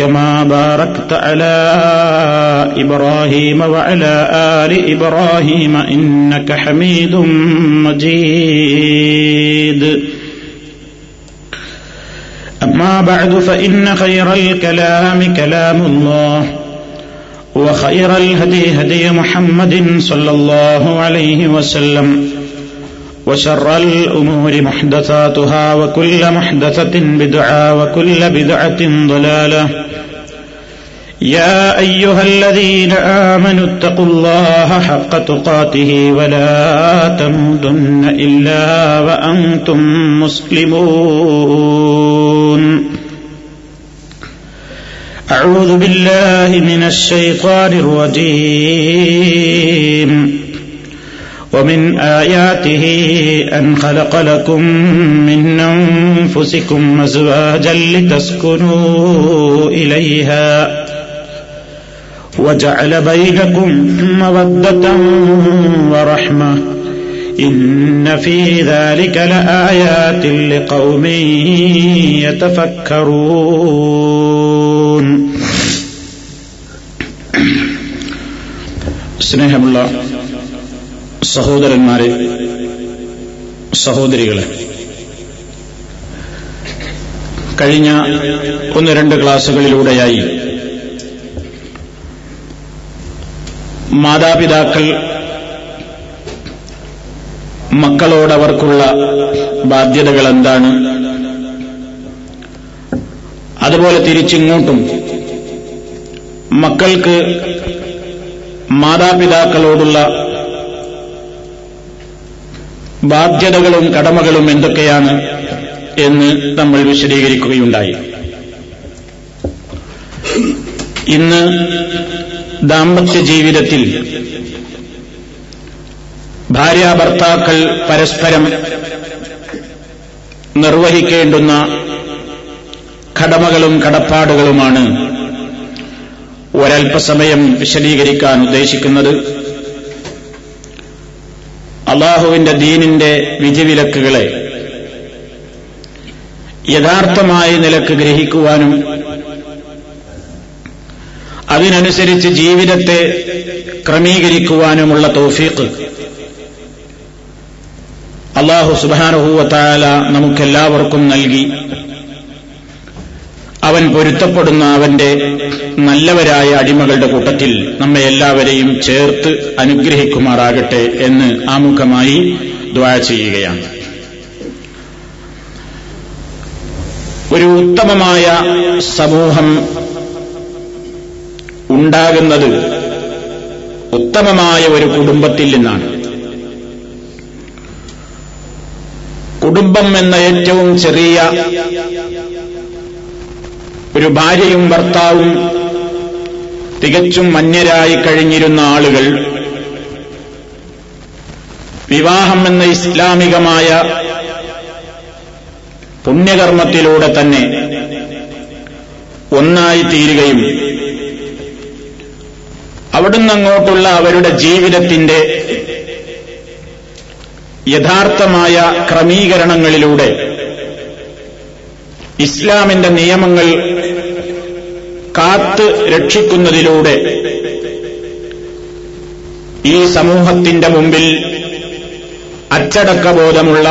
كما باركت على إبراهيم وعلى آل إبراهيم إنك حميد مجيد. أما بعد فإن خير الكلام كلام الله وخير الهدي هدي محمد صلى الله عليه وسلم وشر الأمور محدثاتها وكل محدثة بدعة وكل بدعة ضلالة. يا أيها الذين آمنوا اتقوا الله حق تقاته ولا تموتن إلا وأنتم مسلمون. أعوذ بالله من الشيطان الرجيم. ومن آياته أن خلق لكم من أنفسكم أزواجا لتسكنوا إليها. وجعل بينكم مودة ورحمة إن في ذلك لآيات لقوم يتفكرون സ്നേഹമുള്ള സഹോദരന്മാരെ സഹോദരികളെ കഴിഞ്ഞ ഒന്ന് രണ്ട് ക്ലാസുകളിലൂടെയായി മാതാപിതാക്കൾ മക്കളോടവർക്കുള്ള ബാധ്യതകൾ എന്താണ്? അതുപോലെ തിരിച്ചിങ്ങോട്ടും മക്കൾക്ക് മാതാപിതാക്കളോടുള്ള ബാധ്യതകളും കടമകളും എന്തൊക്കെയാണ് എന്ന് നമ്മൾ വിശദീകരിക്കുകയുണ്ടായി. ഇന്ന് ദാമ്പത്യ ജീവിതത്തിൽ ഭാര്യാഭർത്താക്കൾ പരസ്പരം നിർവഹിക്കേണ്ടുന്ന കടമകളും കടപ്പാടുകളുമാണ് ഒരൽപ്പസമയം വിശദീകരിക്കാൻ ഉദ്ദേശിക്കുന്നത്. അള്ളാഹുവിന്റെ ദീനിന്റെ വിധിവിലക്കുകളെ യഥാർത്ഥമായ നിലയ്ക്ക് ഗ്രഹിക്കുവാനും അതിനനുസരിച്ച് ജീവിതത്തെ ക്രമീകരിക്കുവാനുമുള്ള തൗഫീഖ്. അള്ളാഹു സുബാനുഭൂവത്തായാല നമുക്കെല്ലാവർക്കും നൽകി. അവൻ പൊരുത്തപ്പെടുന്ന അവന്റെ നല്ലവരായ അടിമകളുടെ കൂട്ടത്തിൽ നമ്മെ എല്ലാവരെയും ചേർത്ത് അനുഗ്രഹിക്കുമാറാകട്ടെ എന്ന് ആമുഖമായി ദ്വാ ചെയ്യുകയാണ്. ഒരു ഉത്തമമായ സമൂഹം ഉണ്ടാകുന്നത് ഉത്തമമായ ഒരു കുടുംബത്തിൽ നിന്നാണ്. കുടുംബം എന്ന ഏറ്റവും ചെറിയ ഒരു ഭാര്യയും ഭർത്താവും തികച്ചും മന്യരായി കഴിഞ്ഞിരുന്ന ആളുകൾ വിവാഹം എന്ന ഇസ്ലാമികമായ പുണ്യകർമ്മത്തിലൂടെ തന്നെ ഒന്നായി തീരുകയും അവിടുന്ന് അങ്ങോട്ടുള്ള അവരുടെ ജീവിതത്തിന്റെ യഥാർത്ഥമായ ക്രമീകരണങ്ങളിലൂടെ ഇസ്ലാമിന്റെ നിയമങ്ങൾ കാത്ത് രക്ഷിക്കുന്നതിലൂടെ ഈ സമൂഹത്തിന്റെ മുമ്പിൽ അച്ചടക്കബോധമുള്ള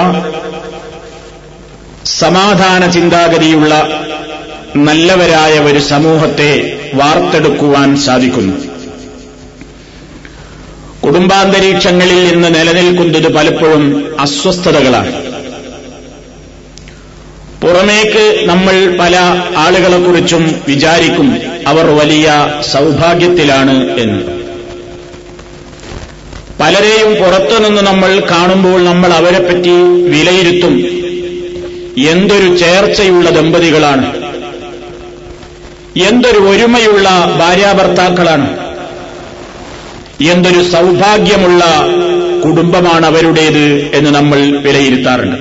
സമാധാന ചിന്താഗതിയുള്ള നല്ലവരായ ഒരു സമൂഹത്തെ വാർത്തെടുക്കുവാൻ സാധിക്കുന്നു. കുടുംബാന്തരീക്ഷങ്ങളിൽ നിന്ന് നിലനിൽക്കുന്നത് പലപ്പോഴും അസ്വസ്ഥതകളാണ്. പുറമേക്ക് നമ്മൾ പല ആളുകളെക്കുറിച്ചും വിചാരിക്കും അവർ വലിയ സൗഭാഗ്യത്തിലാണ് എന്ന്. പലരെയും പുറത്തുനിന്ന് നമ്മൾ കാണുമ്പോൾ നമ്മൾ അവരെപ്പറ്റി വിലയിരുത്തും എന്തൊരു ചേർച്ചയുള്ള ദമ്പതികളാണ്. എന്തൊരു ഒരുമയുള്ള ഭാര്യാഭർത്താക്കളാണ്. എന്തൊരു സൗഭാഗ്യമുള്ള കുടുംബമാണ് അവരുടേത് എന്ന് നമ്മൾ വിലയിരുത്താറുണ്ട്.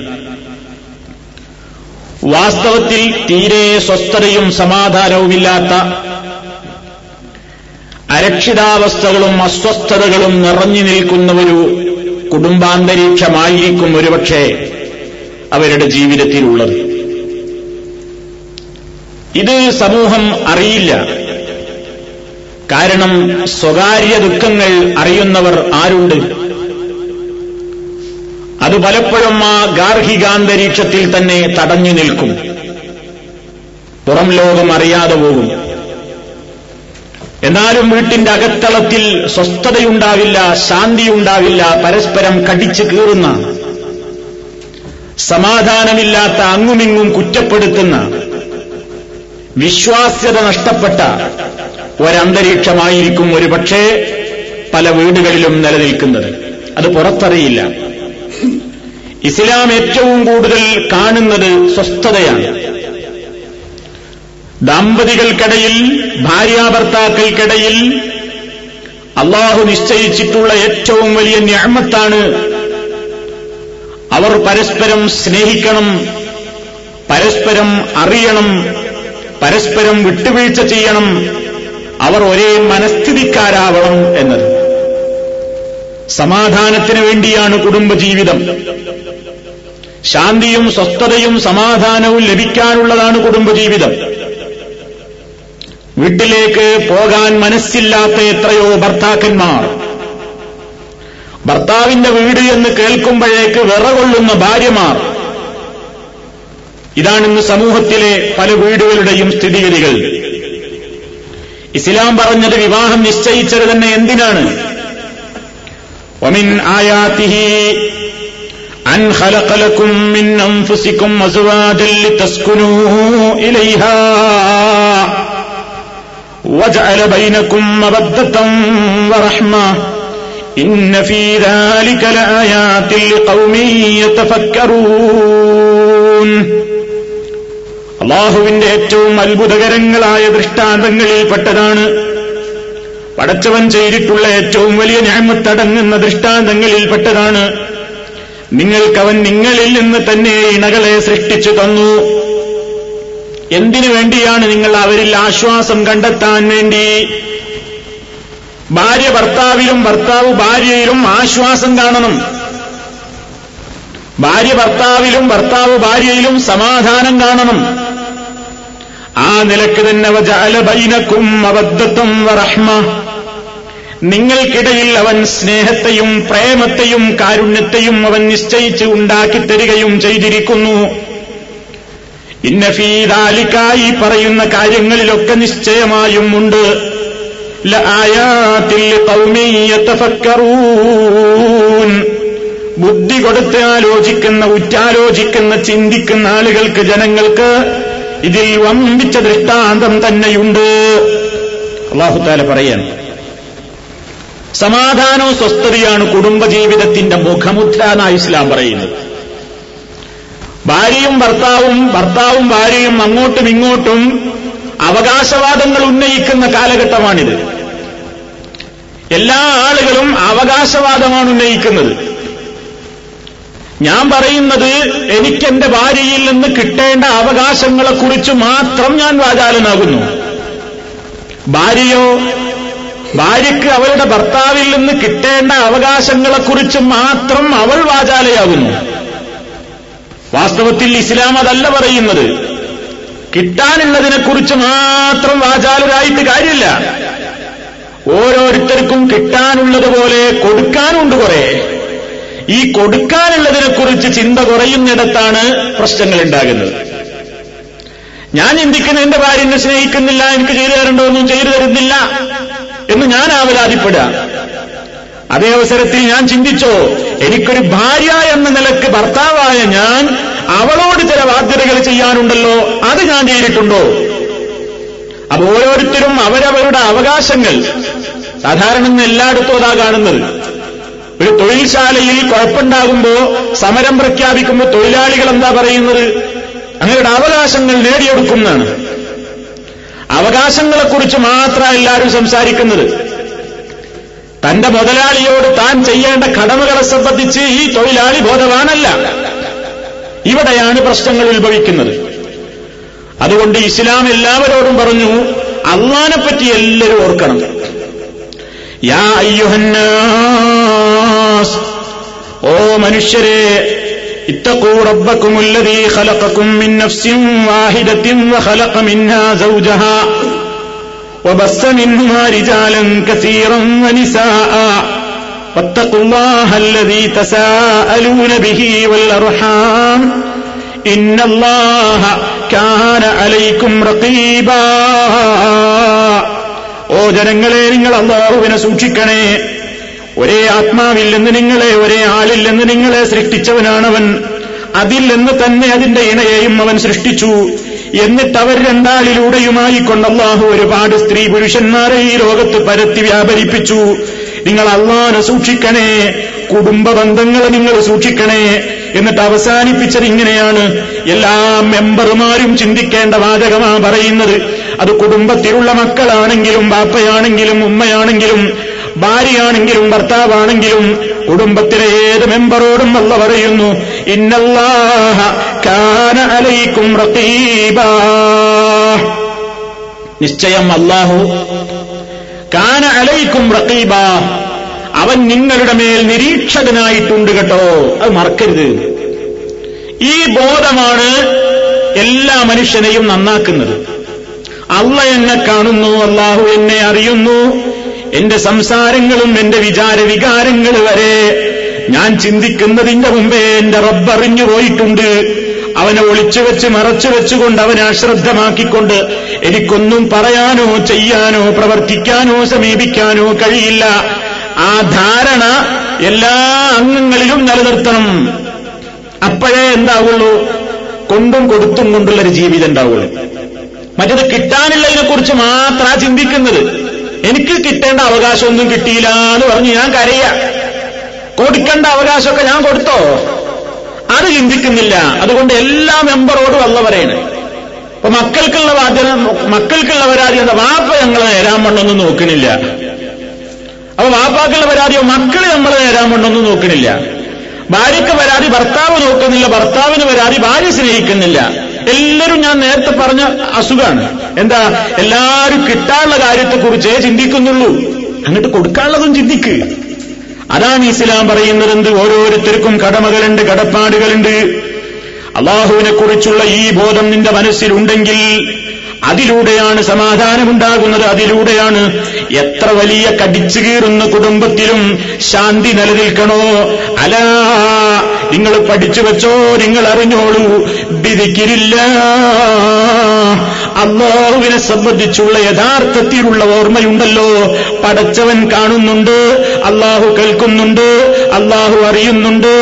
വാസ്തവത്തിൽ തീരെ സ്വസ്ഥതയും സമാധാനവുമില്ലാത്ത അരക്ഷിതാവസ്ഥകളും അസ്വസ്ഥതകളും നിറഞ്ഞു നിൽക്കുന്ന ഒരു കുടുംബാന്തരീക്ഷമായിരിക്കും ഒരുപക്ഷെ അവരുടെ ജീവിതത്തിലുള്ളത്. ഇത് സമൂഹം അറിയില്ല. കാരണം സ്വകാര്യ ദുഃഖങ്ങൾ അറിയുന്നവർ ആരുണ്ട്? അത് പലപ്പോഴും ആ ഗാർഹികാന്തരീക്ഷത്തിൽ തന്നെ തടഞ്ഞു നിൽക്കും. പുറം ലോകം അറിയാതെ പോകും. എന്നാലും വീട്ടിന്റെ അകത്തളത്തിൽ സ്വസ്ഥതയുണ്ടാവില്ല ശാന്തിയുണ്ടാവില്ല പരസ്പരം കടിച്ചു കീറുന്ന സമാധാനമില്ലാത്ത അങ്ങുമിങ്ങും കുറ്റപ്പെടുത്തുന്ന വിശ്വാസ്യത നഷ്ടപ്പെട്ട ഒരന്തരീക്ഷമായിരിക്കും ഒരുപക്ഷേ പല വീടുകളിലും നിലനിൽക്കുന്നത്. അത് പുറത്തറിയില്ല. ഇസ്ലാം ഏറ്റവും കൂടുതൽ കാണുന്നത് സ്വസ്ഥതയാണ്. ദാമ്പതികൾക്കിടയിൽ ഭാര്യാഭർത്താക്കൾക്കിടയിൽ അള്ളാഹു നിശ്ചയിച്ചിട്ടുള്ള ഏറ്റവും വലിയ ഞാമത്താണ് അവർ പരസ്പരം സ്നേഹിക്കണം പരസ്പരം അറിയണം പരസ്പരം വിട്ടുവീഴ്ച ചെയ്യണം അവർ ഒരേ മനസ്ഥിതിക്കാരാവണം എന്നത്. സമാധാനത്തിന് വേണ്ടിയാണ് കുടുംബജീവിതം. ശാന്തിയും സ്വസ്ഥതയും സമാധാനവും ലഭിക്കാനുള്ളതാണ് കുടുംബജീവിതം. വീട്ടിലേക്ക് പോകാൻ മനസ്സില്ലാത്ത എത്രയോ ഭർത്താക്കന്മാർ. ഭർത്താവിന്റെ വീട് എന്ന് കേൾക്കുമ്പോഴേക്ക് വിറകൊള്ളുന്ന ഭാര്യമാർ. ഇതാണിന്ന് സമൂഹത്തിലെ പല വീടുകളുടെയും സ്ഥിതിഗതികൾ. ഇസ്ലാം പറഞ്ഞത് വിവാഹം നിശ്ചയിച്ചത് തന്നെ എന്തിനാണ് ومن آياته أن خلق لكم من أنفسكم أزواجا لتسكنوا إليها وجعل بينكم مودة ورحمة إن في ذلك لآيات لقوم يتفكرون അള്ളാഹുവിന്റെ ഏറ്റവും അത്ഭുതകരങ്ങളായ ദൃഷ്ടാന്തങ്ങളിൽപ്പെട്ടതാണ്. പടച്ചവൻ ചെയ്തിട്ടുള്ള ഏറ്റവും വലിയ ഞാമത്തടങ്ങുന്ന ദൃഷ്ടാന്തങ്ങളിൽപ്പെട്ടതാണ്. നിങ്ങൾക്കവൻ നിങ്ങളിൽ നിന്ന് തന്നെ ഇണകളെ സൃഷ്ടിച്ചു തന്നു. എന്തിനു വേണ്ടിയാണ് നിങ്ങൾ അവരിൽ ആശ്വാസം കണ്ടെത്താൻ വേണ്ടി? ഭാര്യ ഭർത്താവിലും ഭർത്താവ് ഭാര്യയിലും ആശ്വാസം കാണണം. ഭാര്യ ഭർത്താവിലും ഭർത്താവ് ഭാര്യയിലും സമാധാനം കാണണം. ആ നിലയ്ക്ക് തന്നെ വജാലബൈനക്കും അബദ്ധത്വം വറഹ്മ. നിങ്ങൾക്കിടയിൽ അവൻ സ്നേഹത്തെയും പ്രേമത്തെയും കാരുണ്യത്തെയും അവൻ നിശ്ചയിച്ച് ഉണ്ടാക്കിത്തരികയും ചെയ്തിരിക്കുന്നു. ഇന്നഫീദാലിക്കായി പറയുന്ന കാര്യങ്ങളിലൊക്കെ നിശ്ചയമായും ഉണ്ട്. ബുദ്ധി കൊടുത്ത് ആലോചിക്കുന്ന ഉറ്റാലോചിക്കുന്ന ചിന്തിക്കുന്ന ആളുകൾക്ക് ജനങ്ങൾക്ക് ഇതിൽ വമ്പിച്ച ദൃഷ്ടാന്തം തന്നെയുണ്ട്. അള്ളാഹുത്താല പറയാൻ സമാധാനവും സ്വസ്ഥതയാണ് കുടുംബജീവിതത്തിന്റെ മുഖമുദ്ര എന്നാണ് ഇസ്ലാം പറയുന്നത്. ഭാര്യയും ഭർത്താവും ഭർത്താവും ഭാര്യയും അങ്ങോട്ടും ഇങ്ങോട്ടും അവകാശവാദങ്ങൾ ഉന്നയിക്കുന്ന കാലഘട്ടമാണിത്. എല്ലാ ആളുകളും അവകാശവാദമാണ് ഉന്നയിക്കുന്നത്. ഞാൻ പറയുന്നത് എനിക്കെന്റെ ഭാര്യയിൽ നിന്ന് കിട്ടേണ്ട അവകാശങ്ങളെക്കുറിച്ച് മാത്രം ഞാൻ വാചാലനാകുന്നു. ഭാര്യയോ ഭാര്യയ്ക്ക് അവളുടെ ഭർത്താവിൽ നിന്ന് കിട്ടേണ്ട അവകാശങ്ങളെക്കുറിച്ച് മാത്രം അവൾ വാചാലയാകുന്നു. വാസ്തവത്തിൽ ഇസ്ലാം അതല്ല പറയുന്നത്. കിട്ടാനുള്ളതിനെക്കുറിച്ച് മാത്രം വാചാലരായിട്ട് കാര്യമില്ല. ഓരോരുത്തർക്കും കിട്ടാനുള്ളതുപോലെ കൊടുക്കാനുണ്ട് കുറെ. ഈ കൊടുക്കാനുള്ളതിനെ കുറിച്ച് ചിന്ത കുറയുന്നിടത്താണ് പ്രശ്നങ്ങൾ ഉണ്ടാകുന്നത് ഞാൻ ചിന്തിക്കുന്ന എന്റെ ഭാര്യ എന്നെ സ്നേഹിക്കുന്നില്ല എനിക്ക് ചെയ്തു തരണ്ടോ ഒന്നും ചെയ്തു തരുന്നില്ല എന്ന് ഞാൻ ആവലാതിപ്പെടുക. അതേ അവസരത്തിൽ ഞാൻ ചിന്തിച്ചോ എനിക്കൊരു ഭാര്യ എന്ന നിലയ്ക്ക് ഭർത്താവായ ഞാൻ അവളോട് ചില ബാധ്യതകൾ ചെയ്യാനുണ്ടല്ലോ അത് ഞാൻ ചെയ്തിട്ടുണ്ടോ? അപ്പൊ ഓരോരുത്തരും അവരവരുടെ അവകാശങ്ങൾ. സാധാരണ എല്ലായിടത്തും അതാ കാണുന്നത്. ഒരു തൊഴിൽശാലയിൽ കുഴപ്പമുണ്ടാകുമ്പോ സമരം പ്രഖ്യാപിക്കുമ്പോൾ തൊഴിലാളികൾ എന്താ പറയുന്നത്? അങ്ങയുടെ അവകാശങ്ങൾ നേടിയെടുക്കുന്നതാണ്. അവകാശങ്ങളെക്കുറിച്ച് മാത്രം എല്ലാവരും സംസാരിക്കുന്നത്. തന്റെ മുതലാളിയോട് താൻ ചെയ്യേണ്ട കടമകളെ സംബന്ധിച്ച് ഈ തൊഴിലാളി ബോധവാനല്ല. ഇവിടെയാണ് പ്രശ്നങ്ങൾ ഉത്ഭവിക്കുന്നത്. അതുകൊണ്ട് ഇസ്ലാം എല്ലാവരോടും പറഞ്ഞു അള്ളാനെപ്പറ്റി എല്ലാവരും ഓർക്കണം. യാ അയ്യുഹന്നാസ് ഓ മനുഷ്യരെ اتقوا ربكم الذي خلقكم من نفس واحدة وخلق منها زوجها وبث منهما رجالا كثيرا ونساء واتقوا الله الذي تساءلون به والأرحام إن الله كان عليكم رقيبا ഓ ജനങ്ങളെ നിങ്ങൾ അള്ളാഹുവിനെ സൂക്ഷിക്കണേ ഒരേ ആത്മാവിൽ നിന്ന് നിങ്ങളെ ഒരേ ആളിൽ നിന്ന് നിങ്ങളെ സൃഷ്ടിച്ചവനാണവൻ. അതിൽ നിന്ന് തന്നെ അതിന്റെ ഇണയെയും അവൻ സൃഷ്ടിച്ചു. എന്നിട്ട് അവർ രണ്ടാളിലൂടെയുമായി കൊണ്ടല്ലാഹു ഒരുപാട് സ്ത്രീ പുരുഷന്മാരെ ഈ ലോകത്ത് പരത്തി വ്യാപരിപ്പിച്ചു. നിങ്ങൾ അള്ളാനെ സൂക്ഷിക്കണേ കുടുംബ ബന്ധങ്ങളെ നിങ്ങൾ സൂക്ഷിക്കണേ. എന്നിട്ട് അവസാനിപ്പിച്ചത് ഇങ്ങനെയാണ്. എല്ലാ മെമ്പർമാരും ചിന്തിക്കേണ്ട വാചകമാ പറയുന്നത്. അത് കുടുംബത്തിലുള്ള മക്കളാണെങ്കിലും ബാപ്പയാണെങ്കിലും ഉമ്മയാണെങ്കിലും ഭാര്യയാണെങ്കിലും ഭർത്താവാണെങ്കിലും കുടുംബത്തിലെ ഏത് മെമ്പറോടും അല്ല പറയുന്നു ഇന്നല്ലാഹ കാന നിശ്ചയം അല്ലാഹു കാന അലൈക്കും റഖീബ. അവൻ നിങ്ങളുടെ മേൽ നിരീക്ഷകനായിട്ടുണ്ട് കേട്ടോ. അത് മറക്കരുത്. ഈ ബോധമാണ് എല്ലാ മനുഷ്യനെയും നന്നാക്കുന്നത്. അള്ള എന്നെ കാണുന്നു അള്ളാഹു എന്നെ അറിയുന്നു. എന്റെ സംസാരങ്ങളും എന്റെ വിചാര വികാരങ്ങൾ വരെ ഞാൻ ചിന്തിക്കുന്നതിന്റെ മുമ്പേ എന്റെ റബ്ബറിഞ്ഞു പോയിട്ടുണ്ട്. അവനെ ഒളിച്ചു വെച്ച് മറച്ചു വെച്ചുകൊണ്ട് അവനെ അശ്രദ്ധമാക്കിക്കൊണ്ട് എനിക്കൊന്നും പറയാനോ ചെയ്യാനോ പ്രവർത്തിക്കാനോ സമീപിക്കാനോ കഴിയില്ല. ആ ധാരണ എല്ലാ അംഗങ്ങളിലും നിലനിർത്തണം. അപ്പോഴേ എന്താവുള്ളൂ? കൊണ്ടും കൊടുത്തും കൊണ്ടുള്ളൊരു ജീവിതം ഉണ്ടാവുള്ളൂ. മറ്റത് കിട്ടാനുള്ളതിനെ കുറിച്ച് ചിന്തിക്കുന്നത്. എനിക്ക് കിട്ടേണ്ട അവകാശമൊന്നും കിട്ടിയില്ല എന്ന് പറഞ്ഞ് ഞാൻ കരയ. കൊടുക്കേണ്ട അവകാശമൊക്കെ ഞാൻ കൊടുത്തോ? അത് ചിന്തിക്കുന്നില്ല. അതുകൊണ്ട് എല്ലാ മെമ്പറോടും അല്ല പറയണേ. അപ്പൊ മക്കൾക്കുള്ള ബാധ്യത മക്കൾക്കുള്ള പരാതി എന്താ വാപ്പ ഞങ്ങളെ നേരാൻ വണ്ണൊന്നും നോക്കണില്ല. അപ്പൊ വാപ്പാക്കുള്ള പരാതിയോ മക്കൾ നമ്മളെ നേരാൻ വണ്ണൊന്നും നോക്കണില്ല. ഭാര്യയ്ക്ക് പരാതി ഭർത്താവ് നോക്കുന്നില്ല ഭർത്താവിന് പരാതി ഭാര്യ സ്നേഹിക്കുന്നില്ല. എല്ലാവരും ഞാൻ നേരത്തെ പറഞ്ഞ അസുഖമാണ് എന്താ? എല്ലാവരും കിട്ടാനുള്ള കാര്യത്തെക്കുറിച്ചേ ചിന്തിക്കുന്നുള്ളൂ. അങ്ങോട്ട് കൊടുക്കാനുള്ളതും ചിന്തിക്ക്. അതാണ് ഇസ്ലാം പറയുന്നത് എന്ത്? ഓരോരുത്തർക്കും കടമകളുണ്ട് കടപ്പാടുകളുണ്ട്. അള്ളാഹുവിനെ കുറിച്ചുള്ള ഈ ബോധം നിന്റെ മനസ്സിലുണ്ടെങ്കിൽ അതിലൂടെയാണ് സമാധാനമുണ്ടാകുന്നത്. അതിലൂടെയാണ് എത്ര വലിയ കടിച്ചു കീറുന്ന കുടുംബത്തിലും ശാന്തി നിലനിൽക്കണോ? അലാ നിങ്ങൾ പഠിച്ചു വെച്ചോ നിങ്ങൾ അറിഞ്ഞോളൂ. വിധിക്കില്ല അള്ളാഹുവിനെ സംബന്ധിച്ചുള്ള യഥാർത്ഥത്തിലുള്ള ഓർമ്മയുണ്ടല്ലോ. പടച്ചവൻ കാണുന്നുണ്ട് അള്ളാഹു കേൾക്കുന്നുണ്ട് അള്ളാഹു അറിയുന്നുണ്ട്.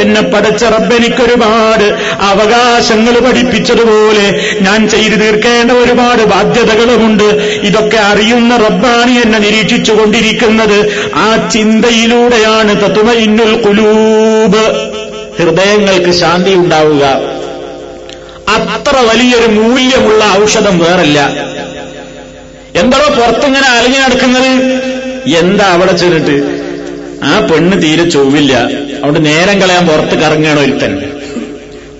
എന്നെ പടച്ച റബ്ബെനിക്കൊരുപാട് അവകാശങ്ങൾ പഠിപ്പിച്ചതുപോലെ ഞാൻ ചെയ്തു തീർക്കേണ്ട ഒരുപാട് ബാധ്യതകളുമുണ്ട്. ഇതൊക്കെ അറിയുന്ന റബ്ബാണ് എന്നെ നിരീക്ഷിച്ചുകൊണ്ടിരിക്കുന്നത്. ആ ചിന്തയിലൂടെയാണ് തത്തുമ ഇന്നുൽ കുലൂബ് ഹൃദയങ്ങൾക്ക് ശാന്തി ഉണ്ടാവുക. അത്ര വലിയൊരു മൂല്യമുള്ള ഔഷധം വേറല്ല. എന്താണോ പുറത്തിങ്ങനെ അലഞ്ഞു നടക്കുന്നത്? എന്താ അവിടെ ചെന്നിട്ട്? ആ പെണ്ണ് തീരെ ചൊവ്വില്ല. അവിടെ നേരം കളയാൻ പുറത്ത് കറങ്ങുകയാണ് ഒരുത്തൻ.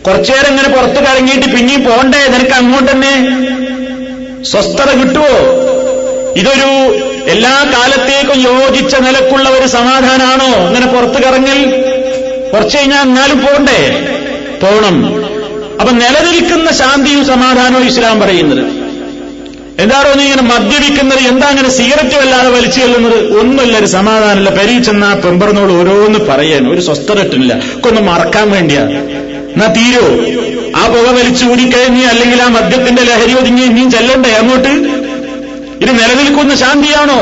കുറച്ചു നേരം ഇങ്ങനെ പുറത്ത് കറങ്ങിയിട്ട് പിന്നെയും പോണ്ടേ? നിനക്ക് അങ്ങോട്ട് തന്നെ സ്വസ്ഥത കിട്ടുമോ ഇതൊരു എല്ലാ കാലത്തേക്കും യോജിച്ച നിലക്കുള്ള ഒരു സമാധാനാണോ? ഇങ്ങനെ പുറത്ത് കറങ്ങൽ? കുറച്ചു കഴിഞ്ഞാൽ എന്നാലും പോണ്ടേ? പോണം. അപ്പൊ നിലനിൽക്കുന്ന ശാന്തിയും സമാധാനവും ഇസ്ലാം പറയുന്നത്. എന്താണോ നീ ഇങ്ങനെ മദ്യപിക്കുന്നത്? എന്താ അങ്ങനെ സിഗരറ്റ് വല്ലാതെ വലിച്ചു ചെല്ലുന്നത്? ഒന്നുമില്ല ഒരു സമാധാനമില്ല. പരീക്ഷെന്നാ പെമ്പറന്നോട് ഓരോന്ന് പറയാൻ. ഒരു സ്വസ്ഥതട്ടില്ല ഒക്കെ ഒന്ന് മറക്കാൻ വേണ്ടിയാ. എന്നാ തീരോ? ആ പുക വലിച്ചു ഊരിക്കഴിഞ്ഞ് അല്ലെങ്കിൽ ആ മദ്യത്തിന്റെ ലഹരി ഒതുങ്ങി ഇനിയും ചെല്ലണ്ടേ അങ്ങോട്ട്? ഇത് നിലനിൽക്കുന്ന ശാന്തിയാണോ?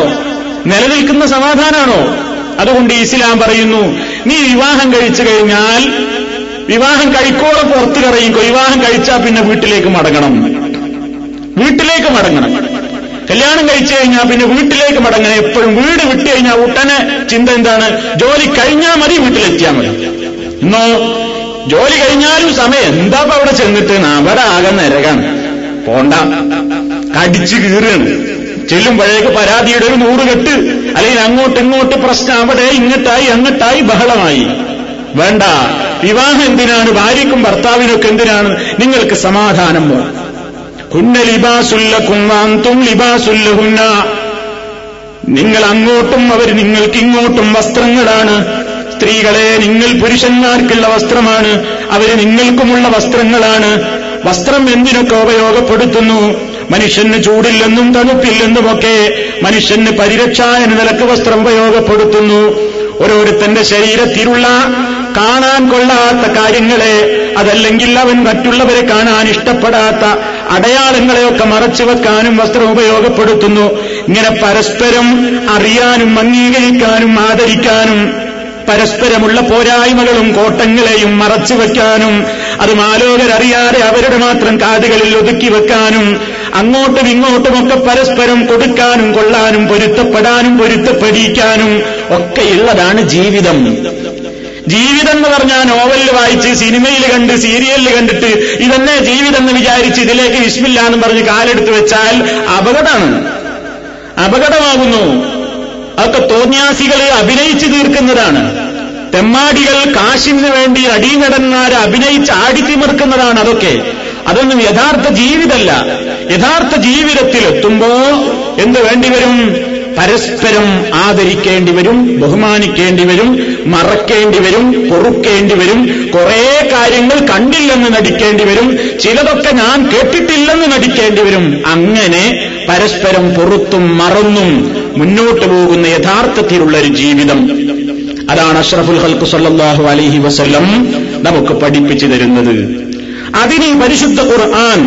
നിലനിൽക്കുന്ന സമാധാനാണോ? അതുകൊണ്ട് ഇസ്ലാം പറയുന്നു നീ വിവാഹം കഴിച്ചു കഴിഞ്ഞാൽ വിവാഹം കഴിക്കോളം പുറത്തു കറിയും വിവാഹം കഴിച്ചാൽ പിന്നെ വീട്ടിലേക്ക് മടങ്ങണം. വീട്ടിലേക്ക് മടങ്ങണം. കല്യാണം കഴിച്ചു കഴിഞ്ഞാൽ പിന്നെ വീട്ടിലേക്ക് മടങ്ങണം. എപ്പോഴും വീട് വിട്ടു കഴിഞ്ഞാൽ ഉടനെ ചിന്ത എന്താണ്? ജോലി കഴിഞ്ഞാൽ മതി വീട്ടിലെത്തിയാൽ മതി. ഇന്നോ ജോലി കഴിഞ്ഞാലും സമയം എന്താ അവിടെ ചെന്നിട്ട്? അവിടെ ആകെ നരകാണ്. പോണ്ട. കടിച്ചു കീറുകയാണ്. ചെല്ലുമ്പോഴേക്ക് പരാതിയുടെ ഒരു നൂറ് കെട്ട് അല്ലെങ്കിൽ അങ്ങോട്ട് ഇങ്ങോട്ട് പ്രശ്നം അവിടെ ഇങ്ങോട്ടായി അങ്ങോട്ടായി ബഹളമായി. വേണ്ട. വിവാഹം എന്തിനാണ്? ഭാര്യക്കും ഭർത്താവിനൊക്കെ എന്തിനാണ്? നിങ്ങൾക്ക് സമാധാനം വേണം. ഹുന്ന ലിബാസുല്ലക്കും ലിബാസുല്ലഹുന്ന. നിങ്ങൾ അങ്ങോട്ടും അവർ നിങ്ങൾക്ക് ഇങ്ങോട്ടും വസ്ത്രങ്ങളാണ്. സ്ത്രീകളെ നിങ്ങൾ പുരുഷന്മാർക്കുള്ള വസ്ത്രമാണ്. അവർ നിങ്ങൾക്കുമുള്ള വസ്ത്രങ്ങളാണ്. വസ്ത്രം എന്തിനൊക്കെ ഉപയോഗപ്പെടുത്തുന്നു? മനുഷ്യന് ചൂടില്ലെന്നും തണുപ്പില്ലെന്നുമൊക്കെ മനുഷ്യന് പരിരക്ഷ എന്ന നിലയ്ക്ക് വസ്ത്രം ഉപയോഗപ്പെടുത്തുന്നു. ഓരോരുത്തന്റെ ശരീരത്തിലുള്ള കാണാൻ കൊള്ളാത്ത കാര്യങ്ങളെ അതല്ലെങ്കിൽ അവൻ മറ്റുള്ളവരെ കാണാൻ ഇഷ്ടപ്പെടാത്ത അടയാളങ്ങളെയൊക്കെ മറച്ചു വെക്കാനും വസ്ത്രം ഉപയോഗപ്പെടുത്തുന്നു. ഇങ്ങനെ പരസ്പരം അറിയാനും അംഗീകരിക്കാനും ആദരിക്കാനും പരസ്പരമുള്ള പോരായ്മകളും കോട്ടങ്ങളെയും മറച്ചു വെക്കാനും അത് മാലോകരറിയാതെ അവരുടെ മാത്രം കാതുകളിൽ ഒതുക്കി വെക്കാനും അങ്ങോട്ടും ഇങ്ങോട്ടുമൊക്കെ പരസ്പരം കൊടുക്കാനും കൊള്ളാനും പൊരുത്തപ്പെടാനും പൊരുത്തപ്പെടിക്കാനും ഒക്കെയുള്ളതാണ് ജീവിതം. ജീവിതം എന്ന് പറഞ്ഞാൽ നോവലിൽ വായിച്ച് സിനിമയിൽ കണ്ട് സീരിയലിൽ കണ്ടിട്ട് ഇതന്നെ ജീവിതം എന്ന് വിചാരിച്ച് ഇതിലേക്ക് വിഷമില്ല എന്ന് പറഞ്ഞ് കാലെടുത്ത് വെച്ചാൽ അപകടമാണ്. അപകടമാകുന്നു. അതൊക്കെ തോന്യാസികളെ അഭിനയിച്ചു തീർക്കുന്നതാണ്. തെമ്മാടികൾ കാശിന് വേണ്ടി അടിനടന്മാരെ അഭിനയിച്ച് ആടിത്തിമിർക്കുന്നതാണ് അതൊക്കെ. അതൊന്നും യഥാർത്ഥ ജീവിതമല്ല യഥാർത്ഥ ജീവിതത്തിലെത്തുമ്പോ എന്ത് വേണ്ടിവരും പരസ്പരം ആദരിക്കേണ്ടി വരും ബഹുമാനിക്കേണ്ടി വരും മറക്കേണ്ടി വരും പൊറുക്കേണ്ടി വരും കുറേ കാര്യങ്ങൾ കണ്ടില്ലെന്ന് നടിക്കേണ്ടി വരും ചിലതൊക്കെ ഞാൻ കേട്ടിട്ടില്ലെന്ന് നടിക്കേണ്ടി വരും. അങ്ങനെ പരസ്പരം പൊറുത്തും മറന്നും മുന്നോട്ട് പോകുന്ന യഥാർത്ഥത്തിലുള്ള ഒരു ജീവിതം. അതാണ് അഷ്റഫുൽ ഹൽക്കു സല്ലാഹു അലഹി വസല്ലം നമുക്ക് പഠിപ്പിച്ചു തരുന്നത്. അതിന് ഈ പരിശുദ്ധ ഖുർആൻ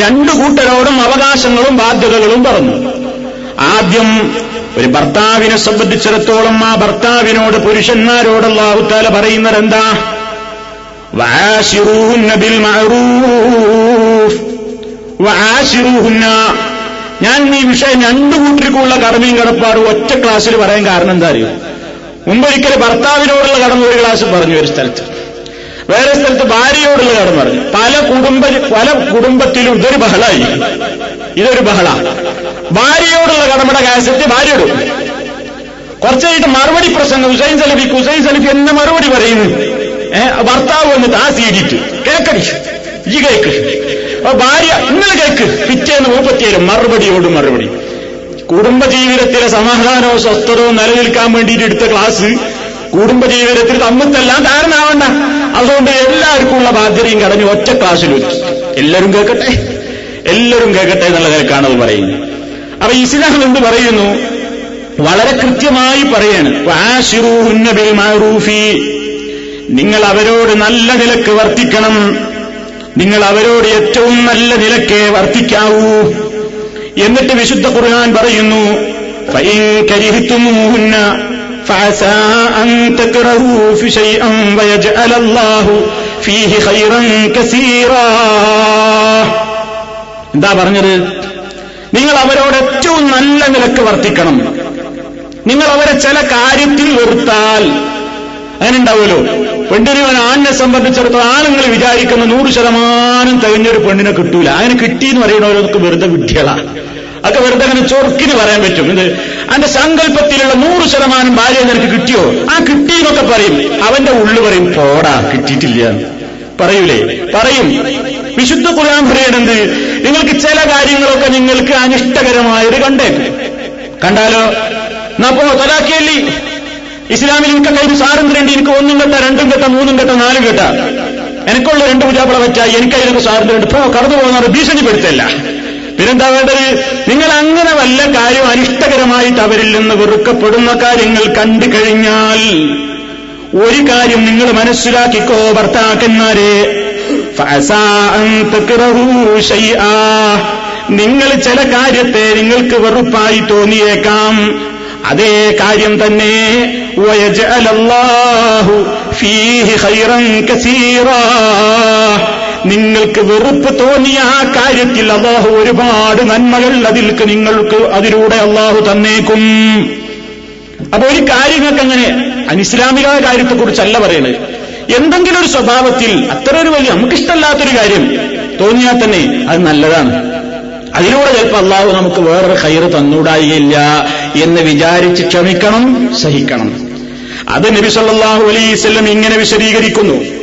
രണ്ടു കൂട്ടരോടും അവകാശങ്ങളും ബാധ്യതകളും പറഞ്ഞു. ആദ്യം ഒരു ഭർത്താവിനെ സംബന്ധിച്ചിടത്തോളം ആ ഭർത്താവിനോട് പുരുഷന്മാരോട് അള്ളാഹുത്താല പറയുന്നത് എന്താ ഞാൻ ഈ വിഷയം രണ്ടു കൂട്ടർക്കുള്ള കടമയും കടപ്പാടും ഒറ്റ ക്ലാസ്സിൽ പറയാൻ കാരണം എന്താ അറിയോ? മുമ്പൊരിക്കൽ ഭർത്താവിനോടുള്ള കടമ ഒരു ക്ലാസ് പറഞ്ഞു ഒരു സ്ഥലത്ത്. വേറെ സ്ഥലത്ത് ഭാര്യയോടുള്ള കടം പറഞ്ഞു. പല കുടുംബ പല കുടുംബത്തിലും ഇതൊരു ബഹളായി. ഇതൊരു ബഹള. ഭാര്യയോടുള്ള കടമയുടെ കാസറ്റ് ഭാര്യയോട് കുറച്ചായിട്ട് മറുപടി പ്രശ്നം ഹുസൈൻ സലഫി ഹുസൈൻ സലഫി എന്നെ മറുപടി പറയുന്നു. ഭർത്താവ് വന്നിട്ട് ആ സീഡിറ്റ് കേക്കടി ഈ കേക്ക്. ഭാര്യ ഇന്നലെ കേക്ക്. പിറ്റേന്ന് മുപ്പത്തിയേരും മറുപടിയോട് മറുപടി കുടുംബജീവിതത്തിലെ സമാധാനവും സ്വസ്ഥതവും നിലനിൽക്കാൻ വേണ്ടിയിട്ട് എടുത്ത ക്ലാസ്. കുടുംബജീവിതത്തിൽ തമ്മിത്തെല്ലാം കാരണമാവണ്ട അതുകൊണ്ട് എല്ലാവർക്കും ഉള്ള ബാധ്യതയും കടഞ്ഞു ഒറ്റ ക്ലാസ്സിൽ വെച്ചു എല്ലാവരും കേൾക്കട്ടെ? എല്ലാവരും കേൾക്കട്ടെ എന്നുള്ള നിലക്കാണ് അത് പറയുന്നത്. അപ്പൊ ഇസ്ലാം എന്ത് പറയുന്നു? വളരെ കൃത്യമായി പറയാണ്. നിങ്ങൾ അവരോട് നല്ല നിലയ്ക്ക് വർത്തിക്കണം. നിങ്ങൾ അവരോട് ഏറ്റവും നല്ല നിലക്കേ വർത്തിക്കാവൂ. എന്നിട്ട് വിശുദ്ധ ഖുർആൻ പറയുന്നു فعسى أن تكرهوا في شيئا ويجعل الله فيه خيرا كثيرا എന്താ പറഞ്ഞത് നിങ്ങൾ അവരോട് ഏറ്റവും നല്ല നിലക്ക് വർത്തിക്കണം നിങ്ങൾ അവരെ ചില കാര്യത്തിൽ വെറുത്താൽ അങ്ങനെ ഉണ്ടാവുമല്ലോ പെണ്ണിനെ ആണിനെ സംബന്ധിച്ചിടത്തോളം ആണുങ്ങൾ വിചാരിക്കുന്ന നൂറ് ശതമാനം തികഞ്ഞൊരു പെണ്ണിനെ കിട്ടൂല അങ്ങനെ കിട്ടിയെന്ന് പറയുന്നവരൊക്കെ വെറുതെ വിഡ്ഢികളാണ് അതൊക്കെ വെറുതെ അങ്ങനെ ചൊറുക്കിന് പറയാൻ പറ്റും. ഇത് അന്റെ സങ്കല്പത്തിലുള്ള നൂറ് ശതമാനം ഭാര്യ നിനക്ക് കിട്ടിയോ? ആ കിട്ടിയെന്നൊക്കെ പറയും. അവന്റെ ഉള്ളു പറയും പോടാ കിട്ടിയിട്ടില്ല. പറയൂലേ? പറയും. വിശുദ്ധ ഖുർആൻ പറയണെന്ത് നിങ്ങൾക്ക് ചില കാര്യങ്ങളൊക്കെ നിങ്ങൾക്ക് അനിഷ്ടകരമായത് കണ്ടേ. കണ്ടാലോ? എന്നാ പോ തൊലാക്കിയല്ലി ഇസ്ലാമിൽ എനിക്ക് കയ്യിൽ സ്വാതന്ത്ര്യമുണ്ട് എനിക്ക് ഒന്നും കെട്ട രണ്ടും കെട്ട മൂന്നും കെട്ട നാലും കെട്ട. എനിക്കുള്ള രണ്ട് പൂജാപ്പള പറ്റായി എനിക്കതിനൊക്കെ സ്വാതന്ത്ര്യമുണ്ട് ഇപ്പോ കടന്നു പോകുന്നവർ ഭീഷണിപ്പെടുത്തല്ല. പിന്നെന്താ വേണ്ടത് നിങ്ങൾ അങ്ങനെ വല്ല കാര്യം അനിഷ്ടകരമായിട്ട് അവരിൽ നിന്ന് വെറുക്കപ്പെടുന്ന കാര്യങ്ങൾ കണ്ടു കഴിഞ്ഞാൽ ഒരു കാര്യം നിങ്ങൾ മനസ്സിലാക്കിക്കോ ഭർത്താക്കന്മാരെ. നിങ്ങൾ ചില കാര്യത്തെ നിങ്ങൾക്ക് വെറുപ്പായി തോന്നിയേക്കാം അതേ കാര്യം തന്നെ ഫീഹി ഖൈറൻ കസീറാ. നിങ്ങൾക്ക് വെറുപ്പ് തോന്നിയ ആ കാര്യത്തിൽ അള്ളാഹു ഒരുപാട് നന്മകൾ അതിൽക്ക് നിങ്ങൾക്ക് അതിലൂടെ അള്ളാഹു തന്നേക്കും. അപ്പൊ ഒരു കാര്യങ്ങൾക്ക് അങ്ങനെ അനിസ്ലാമിക കാര്യത്തെക്കുറിച്ചല്ല പറയുന്നത് എന്തെങ്കിലും ഒരു സ്വഭാവത്തിൽ അത്ര ഒരു വലിയ നമുക്കിഷ്ടമല്ലാത്തൊരു കാര്യം തോന്നിയാൽ തന്നെ അത് നല്ലതാണ്. അതിലൂടെ ചിലപ്പോൾ അള്ളാഹു നമുക്ക് വേറൊരു കയറ് തന്നൂടായില്ല എന്ന് വിചാരിച്ച് ക്ഷമിക്കണം സഹിക്കണം. അത് നബി സല്ലല്ലാഹു അലൈഹി വസല്ലം ഇങ്ങനെ വിശദീകരിക്കുന്നു.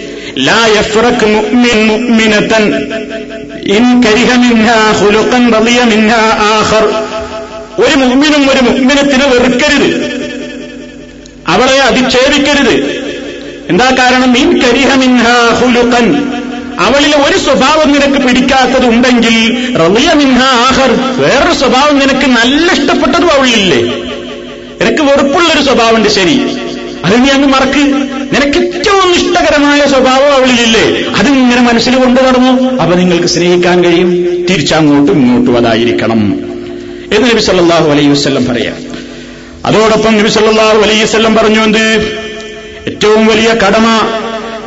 ഒരു മുഅ്മിനും ഒരു മുഅ്മിനത്തിനെ വെറുക്കരുത്. അവളെ അധിക്ഷേപിക്കരുത്. എന്താ കാരണം? ഇൻ കരിഹ മിൻഹാ അവളിലെ ഒരു സ്വഭാവം നിനക്ക് പിടിക്കാത്തത് ഉണ്ടെങ്കിൽ റളിയ മിൻഹ ആഹർ വേറൊരു സ്വഭാവം നിനക്ക് നല്ല ഇഷ്ടപ്പെട്ടതും അവളിലില്ലേ? നിനക്ക് വെറുപ്പുള്ളൊരു സ്വഭാവമുണ്ട് ശരി. അത് നീ അങ്ങ് മറക്ക്. നിനക്ക് ഏറ്റവും ഇഷ്ടകരമായ സ്വഭാവം അവളിലില്ലേ? അത് ഇങ്ങനെ മനസ്സിൽ കൊണ്ടു നടന്നു. അപ്പൊ നിങ്ങൾക്ക് സ്നേഹിക്കാൻ കഴിയും. തിരിച്ചങ്ങോട്ടും ഇങ്ങോട്ടും അതായിരിക്കണം. എന്ന് നബി സല്ലാഹു അലൈഹി വസ്ല്ലം പറയാം. അതോടൊപ്പം നബി സല്ലാഹു അലൈഹി വസ്ല്ലം പറഞ്ഞു എന്ത്? ഏറ്റവും വലിയ കടമ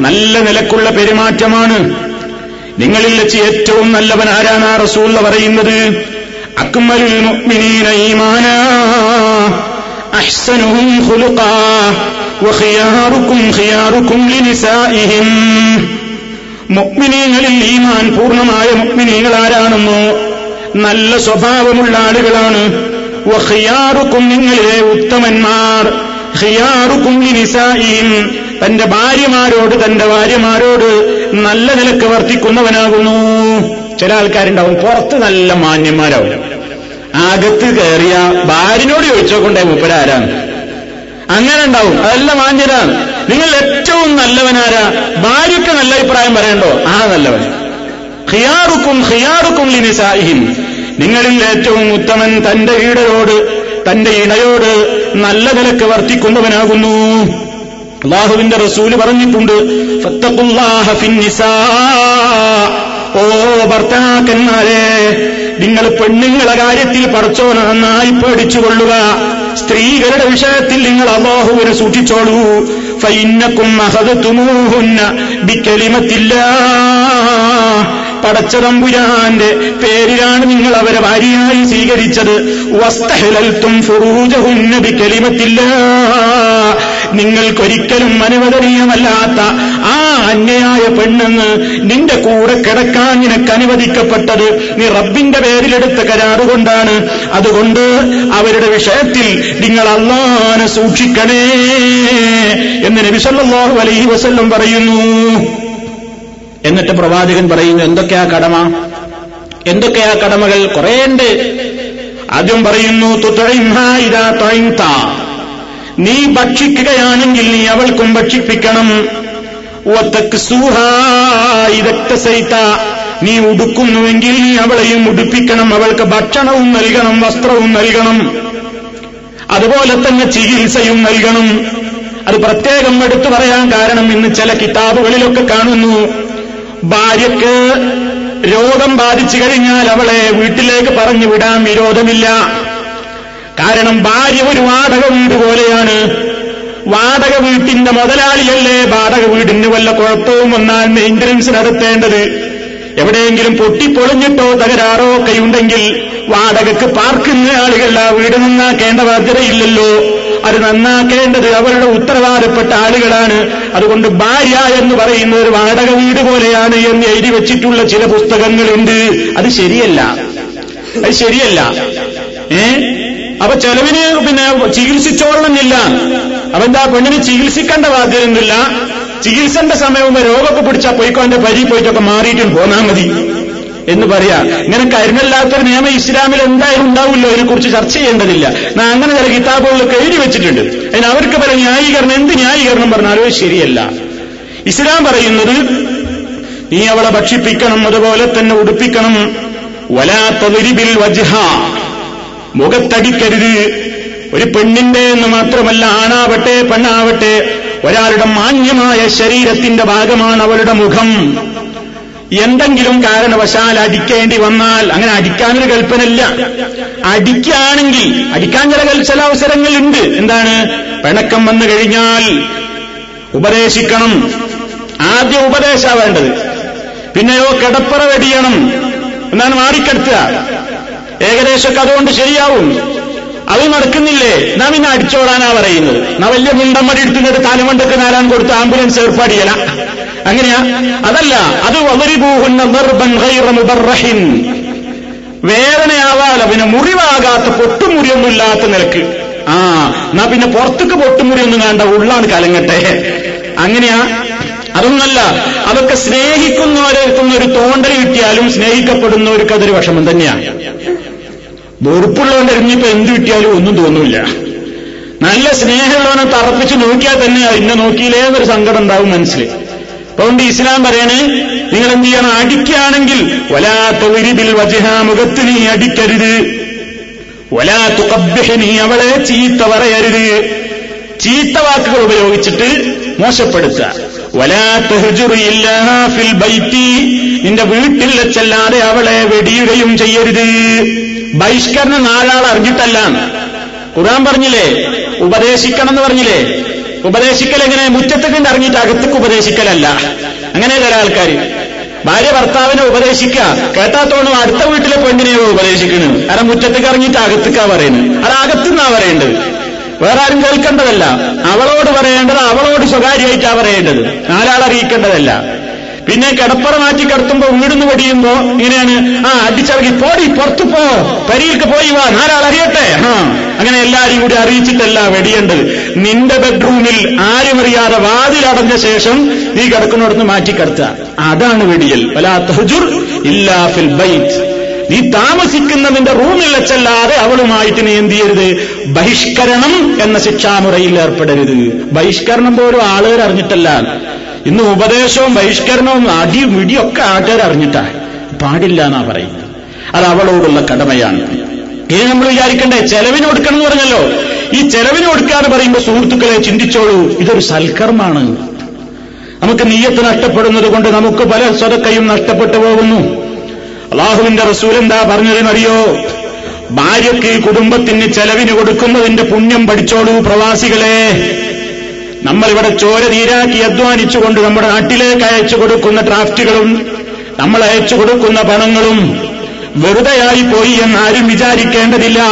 നല്ല നിലക്കുള്ള പെരുമാറ്റമാണ്. നിങ്ങളിൽ വെച്ച് ഏറ്റവും നല്ലവൻ ആരാണ് റസൂൽ പറയുന്നത്? അക്മലുൽ മുഅ്മിനീന ഈമാനാ. അഹ്സനുഹും خلقا വഖിയാറുക്കും ഖിയാറുക്കും ലിനിസാഇഹിം മുക്മിനീങ്ങളിൽ ഈമാൻ പൂർണമായ മുഅ്മിനീങ്ങൾ ആരാണെന്നോ നല്ല സ്വഭാവമുള്ള ആളുകളാണ്. വഖിയാറുക്കും നിങ്ങളിലെ ഉത്തമന്മാർ. ഖിയാറുക്കും ലിനിസാഇഹിം തന്റെ ഭാര്യമാരോട് തന്റെ ഭാര്യമാരോട് നല്ല നിലയ്ക്ക് വർത്തിക്കുന്നവനാകുന്നു. ചില ആൾക്കാരുണ്ടാവും പുറത്ത് നല്ല മാന്യന്മാരാവും. അകത്ത് കയറിയ ഭാര്യനോട് ചോദിച്ചോക്കൊണ്ടേ മൂപ്പരാരാണ് അങ്ങനെ ഉണ്ടാവും. അതെല്ലാം മാന്യരാണ് നിങ്ങൾ ഏറ്റവും നല്ലവനാരാ? ഭാര്യക്ക് നല്ല അഭിപ്രായം പറയണ്ടോ? ആ നല്ലവൻ. ഹിയാറുക്കും ഖിയാറുക്കും ലിനിസാഹിം നിങ്ങളിൽ ഏറ്റവും ഉത്തമൻ തന്റെ ഈടയോട് തന്റെ ഇണയോട് നല്ല നിലയ്ക്ക് വർത്തിക്കുന്നവനാകുന്നു അള്ളാഹുവിന്റെ റസൂൽ പറഞ്ഞിട്ടുണ്ട്. ഓ ഭർത്താക്കന്മാരെ നിങ്ങൾ പെണ്ണുങ്ങളെ കാര്യത്തിൽ പറച്ചോ നന്നായി പേടിച്ചുകൊള്ളുക. സ്ത്രീകളുടെ വിഷയത്തിൽ നിങ്ങൾ അള്ളാഹുവിനെ സൂക്ഷിച്ചോളൂ. ഫൈന്നക്കും അഹദത്തുമൂഹുന്ന ബിക്കലിമത്തില്ല പടച്ചതമ്പുരാന്റെ പേരിലാണ് നിങ്ങൾ അവരെ ഭാര്യയായി സ്വീകരിച്ചത്. വസ്തഹലൽത്തും ഫുറൂജഹുന്ന ബിക്കലിമത്തില്ല നിങ്ങൾക്കൊരിക്കലും അനുവദനീയമല്ലാത്ത അന്യയായ പെണ്ണെന്ന് നിന്റെ കൂടെ കിടക്കാൻ നിനക്ക് അനുവദിക്കപ്പെട്ടത് നീ റബ്ബിന്റെ പേരിലെടുത്ത കരാറുകൊണ്ടാണ് അതുകൊണ്ട് അവരുടെ വിഷയത്തിൽ നിങ്ങൾ അള്ളാനെ സൂക്ഷിക്കണേ എന്ന് നബിസല്ലാഹു അലൈഹി വസല്ലം പറയുന്നു. എന്നിട്ട് പ്രവാചകൻ പറയുന്നു എന്തൊക്കെയാ കടമ? എന്തൊക്കെയാ കടമകൾ? കുറേയുണ്ട്. ആദ്യം പറയുന്നു. നീ ഭക്ഷിക്കുകയാണെങ്കിൽ നീ അവൾക്കും ഭക്ഷിപ്പിക്കണം. നീ ഉടുക്കുന്നുവെങ്കിൽ നീ അവളെയും ഉടുപ്പിക്കണം. അവൾക്ക് ഭക്ഷണവും നൽകണം വസ്ത്രവും നൽകണം. അതുപോലെ തന്നെ ചികിത്സയും നൽകണം. അത് പ്രത്യേകം എടുത്തു പറയാൻ കാരണം ഇന്ന് ചില കിതാബുകളിലൊക്കെ കാണുന്നു. ഭാര്യക്ക് രോഗം ബാധിച്ചു കഴിഞ്ഞാൽ അവളെ വീട്ടിലേക്ക് പറഞ്ഞു വിടാൻ വിരോധമില്ല. കാരണം ഭാര്യ ഒരു വാടക വീട് പോലെയാണ്. വാടക വീട്ടിന്റെ മുതലാളിയല്ലേ? വാടക വീടിന് വല്ല കുഴപ്പവും വന്നാൽ മെയിന്റനൻസ് നടത്തേണ്ടത്. എവിടെയെങ്കിലും പൊട്ടിപ്പൊളിഞ്ഞിട്ടോ തകരാറോ ഒക്കെ ഉണ്ടെങ്കിൽ വാടകക്ക് പാർക്കുന്ന ആളുകൾ ആ വീട് നന്നാക്കേണ്ട ബാധ്യതയില്ലല്ലോ. അത് നന്നാക്കേണ്ടത് അവരുടെ ഉത്തരവാദപ്പെട്ട ആളുകളാണ്. അതുകൊണ്ട് ഭാര്യ എന്ന് പറയുന്ന ഒരു വാടക വീട് പോലെയാണ് എന്ന് എഴുതി വെച്ചിട്ടുള്ള ചില പുസ്തകങ്ങളുണ്ട്. അത് ശരിയല്ല. അത് ശരിയല്ല. ഏ? അപ്പൊ ചെലവിന് പിന്നെ ചികിത്സിച്ചോളണമെന്നില്ല. അവന്റെ ആ പെണ്ണിനെ ചികിത്സിക്കേണ്ട ബാധ്യതയൊന്നുമില്ല. ചികിത്സന്റെ സമയവും രോഗമൊക്കെ പിടിച്ചാൽ പോയിക്കോ എന്റെ പരി പോയിട്ടൊക്കെ മാറിയിട്ടും പോന്നാ മതി. എന്ന് പറയാ. ഇങ്ങനെ കരുണല്ലാത്തൊരു നിയമം ഇസ്ലാമിൽ എന്തായാലും ഉണ്ടാവില്ലോ. ഇതിനെക്കുറിച്ച് ചർച്ച ചെയ്യേണ്ടതില്ല. ഞാൻ അങ്ങനെ ചില കിതാബുകളിലൊക്കെ എഴുതി വെച്ചിട്ടുണ്ട്. അതിന് അവർക്ക് പല ന്യായീകരണം എന്ത് ന്യായീകരണം പറഞ്ഞാലും ശരിയല്ല. ഇസ്ലാം പറയുന്നത് നീ അവളെ ഭക്ഷിപ്പിക്കണം അതുപോലെ തന്നെ ഉടുപ്പിക്കണം. വലാത്തതിരിബിൽ വജ്ഹ. മുഖത്തടിക്കരുത്. ഒരു പെണ്ണിന്റെ എന്ന് മാത്രമല്ല ആണാവട്ടെ പെണ്ണാവട്ടെ ഒരാളുടെ മാന്യമായ ശരീരത്തിന്റെ ഭാഗമാണ് അവളുടെ മുഖം. എന്തെങ്കിലും കാരണവശാൽ അടിക്കേണ്ടി വന്നാൽ അങ്ങനെ അടിക്കാനൊരു കൽപ്പനല്ല അടിക്കുകയാണെങ്കിൽ അടിക്കാൻ ചില ചില അവസരങ്ങളുണ്ട്. എന്താണ്? പിണക്കം വന്നു കഴിഞ്ഞാൽ ഉപദേശിക്കണം. ആദ്യ ഉപദേശ വേണ്ടത് പിന്നെയോ കിടപ്പറ വെടിയണം. എന്നാണ് മാറിക്കെടുത്തുക. ഏകദേശമൊക്കെ അതുകൊണ്ട് ശരിയാവും. അത് നടക്കുന്നില്ലേ? നാം ഇന്ന് അടിച്ചോടാനാ പറയുന്നത്. നാ വലിയ മുണ്ടമ്മടി എടുത്തുന്നത് താലുമണ്ടൊക്കെ നാലാൻ കൊടുത്ത് ആംബുലൻസ് ഏർപ്പാട് ചെയ്യല? അങ്ങനെയാ? അതല്ല അത് വളരിപൂഹുന്ന നിർബൻ ഗൈറ മുബർറഹിൻ. വേദനയാവാല പിന്നെ മുറിവാകാത്ത പൊട്ടുമുറിയൊന്നുമില്ലാത്ത നിലയ്ക്ക്. ആ എന്നാ പിന്നെ പുറത്തേക്ക് പൊട്ടുമുറിയൊന്നും വേണ്ട ഉള്ളാണ് കലങ്ങട്ടെ. അങ്ങനെയാ? അതൊന്നല്ല അതൊക്കെ സ്നേഹിക്കുന്നവരെത്തുന്ന ഒരു തോണ്ടൽ കിട്ടിയാലും സ്നേഹിക്കപ്പെടുന്നവർക്ക് അതൊരു വിഷമം തന്നെയാണ് വെറുപ്പുള്ളവന്റെ ഇറങ്ങിയപ്പോ എന്ത് കിട്ടിയാലും ഒന്നും തോന്നൂല നല്ല സ്നേഹമുള്ളവനെ തറപ്പിച്ച് നോക്കിയാൽ തന്നെ ഇന്നെ നോക്കിയില്ലേ എന്നൊരു സങ്കടം ഉണ്ടാവും മനസ്സിൽ. അതുകൊണ്ട് ഇസ്ലാം പറയണേ നിങ്ങൾ എന്ത് ചെയ്യണം? അടിക്കുകയാണെങ്കിൽ വലാത്ത വിരിതിൽ വജഹ മുഖത്ത് നീ അടിക്കരുത്. വലാത്തു കബ്ബിഹ് നീ അവളെ ചീത്ത പറയരുത്. ചീത്ത വാക്കുകൾ ഉപയോഗിച്ചിട്ട് മോശപ്പെടുത്തുക. വലാത്ത ഫിൽ ബൈത്തി. നിന്റെ വീട്ടിൽ വെച്ചല്ലാതെ അവളെ വെടിയുകയും ചെയ്യരുത്. ബഹിഷ്കരണം നാലാൾ അറിഞ്ഞിട്ടല്ല ഖുർആൻ പറഞ്ഞില്ലേ? ഉപദേശിക്കണം എന്ന് പറഞ്ഞില്ലേ? ഉപദേശിക്കൽ എങ്ങനെ? മുറ്റത്ത് കണ്ട് അറിഞ്ഞിട്ട് അകത്തേക്ക് ഉപദേശിക്കലല്ല. അങ്ങനെ ചില ആൾക്കാർ ഭാര്യ ഭർത്താവിനെ ഉപദേശിക്കുക. കേട്ടാത്തോണം അടുത്ത വീട്ടിലെ പെണ്ണിനെയോ ഉപദേശിക്കുന്നു. കാരണം മുറ്റത്തേക്ക് ഇറങ്ങിയിട്ട് അകത്തേക്കാ പറയുന്നത്. അത് അകത്തുനിന്നാ പറയേണ്ടത്. വേറെ ആരും കേൾക്കേണ്ടതല്ല. അവളോട് പറയേണ്ടത് അവളോട് സ്വകാര്യമായിട്ടാ പറയേണ്ടത്. നാലാൾ അറിയിക്കേണ്ടതല്ല. പിന്നെ കിടപ്പറ മാറ്റി കിടത്തുമ്പോ വീടുന്ന് പൊടിയുമ്പോ ഇങ്ങനെയാണ് ആ അടിച്ചിറങ്ങി പോടി പുറത്തു പോ പരിയിൽക്ക് പോയി വാ നാലാൾ അറിയട്ടെ ആ അങ്ങനെ എല്ലാരും കൂടി അറിയിച്ചിട്ടല്ല വെടിയേണ്ടത്. നിന്റെ ബെഡ്റൂമിൽ ആരും അറിയാതെ വാതിലടഞ്ഞ ശേഷം നീ കിടക്കുന്നിടത്ത് മാറ്റി കിടത്തുക. അതാണ് വെടിയൽ. വലാ തഹജുർ ഇല്ലാ ഫിൽ ബൈറ്റ് നീ താമസിക്കുന്നതിന്റെ റൂമിൽ വെച്ചല്ലാതെ അവളുമായിട്ട് നീ എന്ത് ചെയ്യരുത്? ബഹിഷ്കരണം എന്ന ശിക്ഷാമുറയിൽ ഏർപ്പെടരുത്. ബഹിഷ്കരണം പോലും ആളുകൾ അറിഞ്ഞിട്ടല്ല. ഇന്ന് ഉപദേശവും ബഹിഷ്കരണവും അടിയും ഇടിയൊക്കെ ആൾക്കാർ അറിഞ്ഞിട്ടാ. പാടില്ല എന്നാ പറയുന്നത്. അത് അവളോടുള്ള കടമയാണ്. ഇനി നമ്മൾ വിചാരിക്കണ്ടേ ചെലവിന് കൊടുക്കണം എന്ന് പറഞ്ഞല്ലോ. ഈ ചെലവിന് കൊടുക്കാന്ന് പറയുമ്പോൾ സുഹൃത്തുക്കളെ ചിന്തിച്ചോളൂ ഇതൊരു സൽക്കർമാണ്. നമുക്ക് നീയത്ത് നഷ്ടപ്പെടുന്നത് കൊണ്ട് നമുക്ക് പല സ്വതക്കയും നഷ്ടപ്പെട്ടു പോകുന്നു. അള്ളാഹുവിന്റെ റസൂൽ എന്താ പറഞ്ഞതെന്നറിയോ? ഭാര്യയ്ക്ക് കുടുംബത്തിന് ചെലവിന് കൊടുക്കുന്നതിന്റെ പുണ്യം പഠിച്ചോളൂ പ്രവാസികളെ. നമ്മളിവിടെ ചോര തീരാക്കി അധ്വാനിച്ചുകൊണ്ട് നമ്മുടെ നാട്ടിലേക്ക് അയച്ചു കൊടുക്കുന്ന ഡ്രാഫ്റ്റുകളും നമ്മൾ അയച്ചു കൊടുക്കുന്ന പണങ്ങളും വെറുതെയായി പോയി എന്ന് ആരും വിചാരിക്കേണ്ടതില്ല.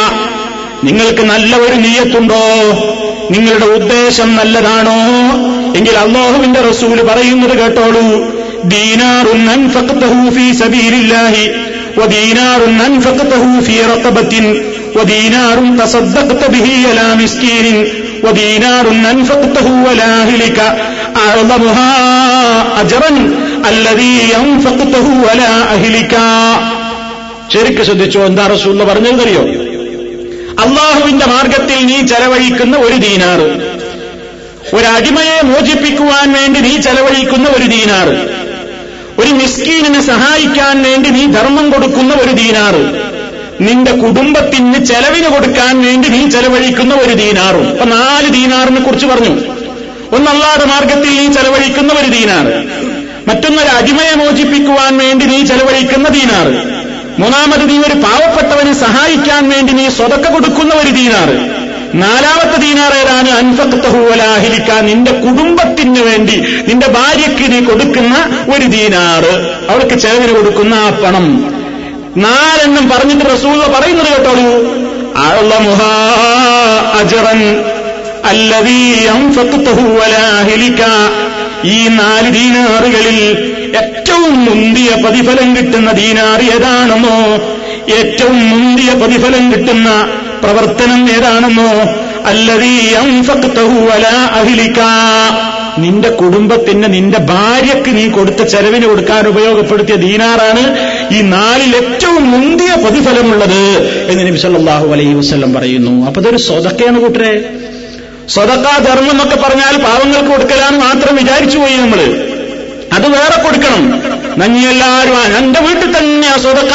നിങ്ങൾക്ക് നല്ല ഒരു നീയത്തുണ്ടോ? നിങ്ങളുടെ ഉദ്ദേശം നല്ലതാണോ? എങ്കിൽ അള്ളാഹുവിന്റെ റസൂൽ പറയുന്നത് കേട്ടോളൂ. ദീനാറുൻ ودينار أنفقته في رقبة ودينار تصدقت به على مسكين ودينار أنفقته على أهلك أعظمها أجرا الذي أنفقته على أهلك ശരിക്ക് ശ്രദ്ധിച്ചോ എന്താ റസൂള്ള പറഞ്ഞതെന്നറിയോ അള്ളാഹുവിന്റെ മാർഗത്തിൽ നീ ചെലവഴിക്കുന്ന ഒരു ദീനാറ് ഒരടിമയെ മോചിപ്പിക്കുവാൻ വേണ്ടി നീ ചെലവഴിക്കുന്ന ഒരു ദീനാറ് ഒരു മിസ്കീനിനെ സഹായിക്കാൻ വേണ്ടി നീ ധർമ്മം കൊടുക്കുന്ന ഒരു ദീനാറ് നിന്റെ കുടുംബത്തിന് ചെലവിന് കൊടുക്കാൻ വേണ്ടി നീ ചെലവഴിക്കുന്ന ഒരു ദീനാറും. അപ്പൊ നാല് ദീനാറിനെ കുറിച്ച് പറഞ്ഞു. ഒന്നല്ലാതെ മാർഗത്തിൽ നീ ചെലവഴിക്കുന്ന ഒരു ദീനാറ്. മറ്റൊന്നൊരു അടിമയെ മോചിപ്പിക്കുവാൻ വേണ്ടി നീ ചെലവഴിക്കുന്ന ദീനാറ്. മൂന്നാമത് നീ ഒരു പാവപ്പെട്ടവനെ സഹായിക്കാൻ വേണ്ടി നീ സ്വതക്ക കൊടുക്കുന്ന ഒരു ദീനാറ്. നാലാമത്തെ ദീനാർ ഏതാണ്? അൻഫക്തഹുവലാഹിലിക്ക നിന്റെ കുടുംബത്തിന് വേണ്ടി നിന്റെ ഭാര്യയ്ക്ക് നീ കൊടുക്കുന്ന ഒരു ദീനാറ്. അവൾക്ക് ചെലവിന് കൊടുക്കുന്ന ആ പണം. നാലെണ്ണം പറഞ്ഞിട്ട് റസൂല പറയുന്നത് അള്ളമുഹാ അജറൻ ഈ നാല് ദീനാറുകളിൽ ഏറ്റവും മുന്തിയ പ്രതിഫലം കിട്ടുന്ന ദീനാർ ഏതാണെന്നോ ഏറ്റവും മുന്തിയ പ്രതിഫലം കിട്ടുന്ന പ്രവർത്തനം ഏതാണെന്നോ അഹിലിക്ക നിന്റെ കുടുംബത്തിന് നിന്റെ ഭാര്യയ്ക്ക് നീ കൊടുത്ത ചെലവിന് കൊടുക്കാൻ ഉപയോഗപ്പെടുത്തിയ ദീനാറാണ് ഈ നാലിൽ ഏറ്റവും മുന്തിയ പ്രതിഫലമുള്ളത് എന്ന് നബി സല്ലല്ലാഹു അലൈഹി വസല്ലം പറയുന്നു. അപ്പൊ ഇതൊരു സ്വതക്കയാണ് കൂട്ടരെ. സ്വതക്കാ ധർമ്മം എന്നൊക്കെ പറഞ്ഞാൽ പാവങ്ങൾക്ക് കൊടുക്കലാന്ന് മാത്രം വിചാരിച്ചു പോയി നമ്മൾ. അത് വേറെ കൊടുക്കണം. നഞ്ഞി എല്ലാവരും എന്റെ വീട്ടിൽ തന്നെയാ സ്വതക്ക.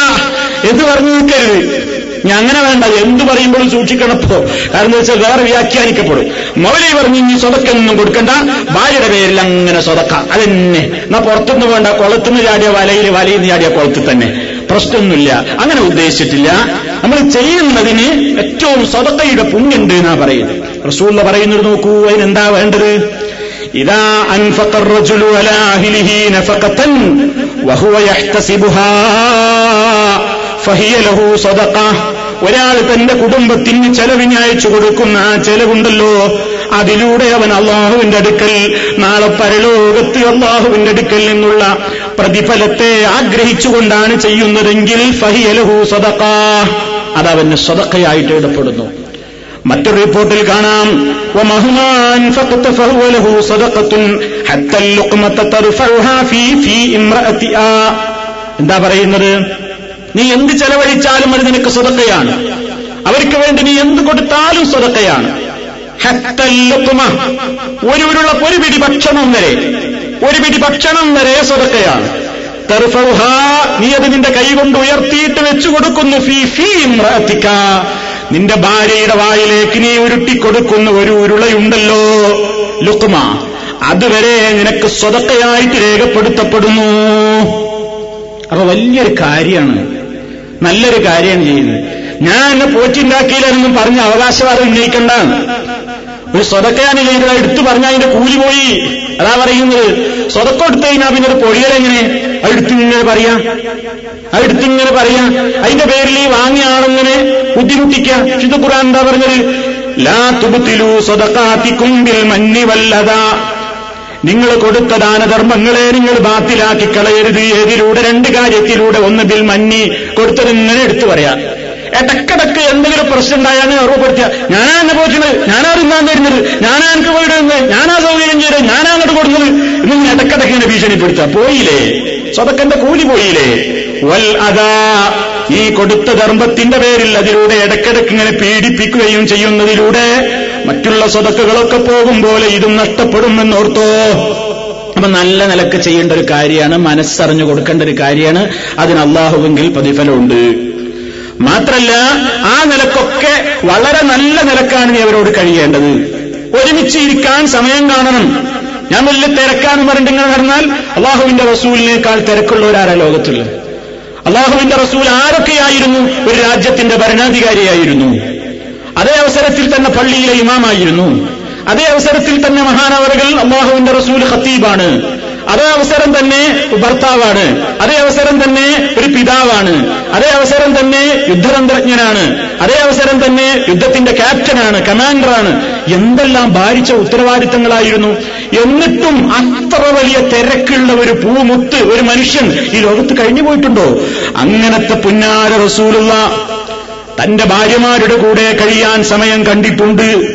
എന്ന് പറഞ്ഞു നിൽക്കരുത്. ഞാൻ അങ്ങനെ വേണ്ട എന്ത് പറയുമ്പോഴും സൂക്ഷിക്കണപ്പോ കാരണം വെച്ചാൽ വേറെ വ്യാഖ്യാനിക്കപ്പെടും. മൗലി പറഞ്ഞു ഇനി സ്വതക്കൊന്നും കൊടുക്കണ്ട. ഭാര്യയുടെ പേരിൽ അങ്ങനെ സ്വതക്ക. അതെന്നെ. എന്നാ പുറത്തുനിന്ന് വേണ്ട കുളത്തുനിന്ന് ചാടിയ വലയിൽ വലയിൽ നിന്ന് ചാടിയ കുളത്തിൽ തന്നെ. പ്രശ്നമൊന്നുമില്ല. അങ്ങനെ ഉദ്ദേശിച്ചിട്ടില്ല. നമ്മൾ ചെയ്യുന്നതിന് ഏറ്റവും സ്വതക്കയുടെ പുണ്യുണ്ട് എന്നാ പറയുന്നത്. റസൂല്ല പറയുന്നത് നോക്കൂ അതിനെന്താ വേണ്ടത്? ഇതാ അൻഫഖർ നഫഖതൻ വഹുവ യഹ്തസിബുഹാ. ഫഹിയ ലഹു സദക്ക ഒരാൾ തന്റെ കുടുംബത്തിന് ചെലവിന് അയച്ചു കൊടുക്കുന്ന ആ ചെലവുണ്ടല്ലോ. അതിലൂടെ അവൻ അള്ളാഹുവിന്റെ അടുക്കൽ നാളെ പരലോകത്ത് അള്ളാഹുവിന്റെ അടുക്കൽ നിന്നുള്ള പ്രതിഫലത്തെ ആഗ്രഹിച്ചുകൊണ്ടാണ് ചെയ്യുന്നതെങ്കിൽ ഫഹിയലഹു സദക്ക അതവന് സ്വതക്കയായിട്ട് ഇടപെടുന്നു മറ്റൊരു റിപ്പോർട്ടിൽ കാണാം. എന്താ പറയുന്നത്? നീ എന്ത് ചെലവഴിച്ചാലും അത് നിനക്ക് സ്വതക്കയാണ്. അവർക്ക് വേണ്ടി നീ എന്ത് കൊടുത്താലും സ്വതക്കയാണ്. ഒരു ഉരുള ഒരു പിടി ഭക്ഷണം വരെ ഒരു പിടി ഭക്ഷണം വരെ സ്വതക്കയാണ്. നീ അത് നിന്റെ കൈകൊണ്ട് ഉയർത്തിയിട്ട് വെച്ചു കൊടുക്കുന്നു. ഫീ ഫീ നിന്റെ ഭാര്യയുടെ വായിലേക്ക് നീ ഉരുട്ടിക്കൊടുക്കുന്ന ഒരു ഉരുളയുണ്ടല്ലോ. ലുക്കുമ അതുവരെ നിനക്ക് സ്വതക്കയായിട്ട് രേഖപ്പെടുത്തപ്പെടുന്നു. അപ്പൊ വലിയൊരു കാര്യമാണ് നല്ലൊരു കാര്യമാണ് ചെയ്യുന്നത്. ഞാൻ എന്നെ പോറ്റുണ്ടാക്കിയില്ലെന്നും പറഞ്ഞ് അവകാശവാദം ഉന്നയിക്കണ്ട. ഒരു സ്വതക്കയാണ് ചെയ്തത് എടുത്തു പറഞ്ഞാൽ അതിന്റെ കൂലി പോയി. അതാ പറയുന്നത്. സ്വതക്ക എടുത്തു കഴിഞ്ഞാൽ പിന്നെ ഒരു പൊഴിയലെങ്ങനെ അടുത്തിങ്ങനെ പറയാം. അടുത്തിങ്ങനെ പറയാം. അതിന്റെ പേരിൽ ഈ വാങ്ങിയ ആളെങ്ങനെ ബുദ്ധിമുട്ടിക്കുക ഖുർആൻ എന്താ പറഞ്ഞത്? ലാ തുബത്തിലു സ്വതക്കാത്തിക്കുമ്പിൽ മഞ്ഞി വല്ലതാ നിങ്ങൾ കൊടുത്ത ദാനധർമ്മങ്ങളെ നിങ്ങൾ ബാത്തിലാക്കി കളയരുത്. ഏതിലൂടെ? രണ്ട് കാര്യത്തിലൂടെ. ഒന്ന് ബിൽ മഞ്ഞി കൊടുത്തതിങ്ങനെ എടുത്തു പറയാം. ഇടക്കിടക്ക് എന്തെങ്കിലും പ്രശ്നം ഉണ്ടായാണ് ഓർമ്മപ്പെടുത്തുക ഞാനാ എന്നെ പോറ്റുന്നത്? ഞാനാ തിന്നാൻ തരുന്നത് ഞാനാ എനിക്ക് പോയിടുന്നത് ഞാനാ സൗകര്യം ചെയ്തത്? ഞാനാ അങ്ങോട്ട് കൊടുക്കുന്നത്? ഇന്ന് ഇടക്കിടക്ക് ഇങ്ങനെ ഭീഷണിപ്പെടുത്തുക. പോയില്ലേ? സ്വതക്കന്റെ കൂലി പോയില്ലേ? വൽ അതാ ഈ കൊടുത്ത ധർമ്മത്തിന്റെ പേരിൽ അതിലൂടെ ഇടക്കിടക്ക് ഇങ്ങനെ പീഡിപ്പിക്കുകയും ചെയ്യുന്നതിലൂടെ മറ്റുള്ള സ്വതക്കുകളൊക്കെ പോകും പോലെ ഇതും നഷ്ടപ്പെടുമെന്നോർത്തോ? അപ്പൊ നല്ല നിലയ്ക്ക് ചെയ്യേണ്ട ഒരു കാര്യമാണ് മനസ്സറിഞ്ഞു കൊടുക്കേണ്ട ഒരു കാര്യമാണ്. അതിന് അള്ളാഹുവെങ്കിൽ പ്രതിഫലമുണ്ട്. മാത്രല്ല ആ നിലക്കൊക്കെ വളരെ നല്ല നിലക്കാണ് നീ അവരോട് കഴിയേണ്ടത്. ഒരുമിച്ച് ഇരിക്കാൻ സമയം കാണണം. ഞാൻ വലിയ തിരക്കാന്ന് പറഞ്ഞിട്ട് ഇങ്ങനെ നടന്നാൽ അള്ളാഹുവിന്റെ റസൂലിനേക്കാൾ തിരക്കുള്ളവരാരാ ലോകത്തുള്ളത്? അള്ളാഹുവിന്റെ റസൂൽ ആരൊക്കെയായിരുന്നു? ഒരു രാജ്യത്തിന്റെ ഭരണാധികാരിയായിരുന്നു. അതേ അവസരത്തിൽ തന്നെ പള്ളിയിലെ ഇമാമായിരുന്നു. അതേ അവസരത്തിൽ തന്നെ മഹാനവറുകൾ അള്ളാഹുവിന്റെ റസൂൽ ഖത്തീബാണ്. അതേ അവസരം തന്നെ ഭർത്താവാണ്. അതേ അവസരം തന്നെ ഒരു പിതാവാണ്. അതേ അവസരം തന്നെ യുദ്ധതന്ത്രജ്ഞനാണ്. അതേ അവസരം തന്നെ യുദ്ധത്തിന്റെ ക്യാപ്റ്റനാണ് കമാൻഡറാണ്. എന്തെല്ലാം ഭാരിച്ച ഉത്തരവാദിത്തങ്ങളായിരുന്നു. എന്നിട്ടും അത്ര വലിയ തിരക്കുള്ള ഒരു പൂമുത്ത് ഒരു മനുഷ്യൻ ഈ ലോകത്ത് കഴിഞ്ഞു പോയിട്ടുണ്ടോ അങ്ങനത്തെ പുന്നാര റസൂലുള്ള തന്റെ ഭാര്യമാരുടെ കൂടെ കഴിയാൻ സമയം കണ്ടിട്ടുണ്ട്.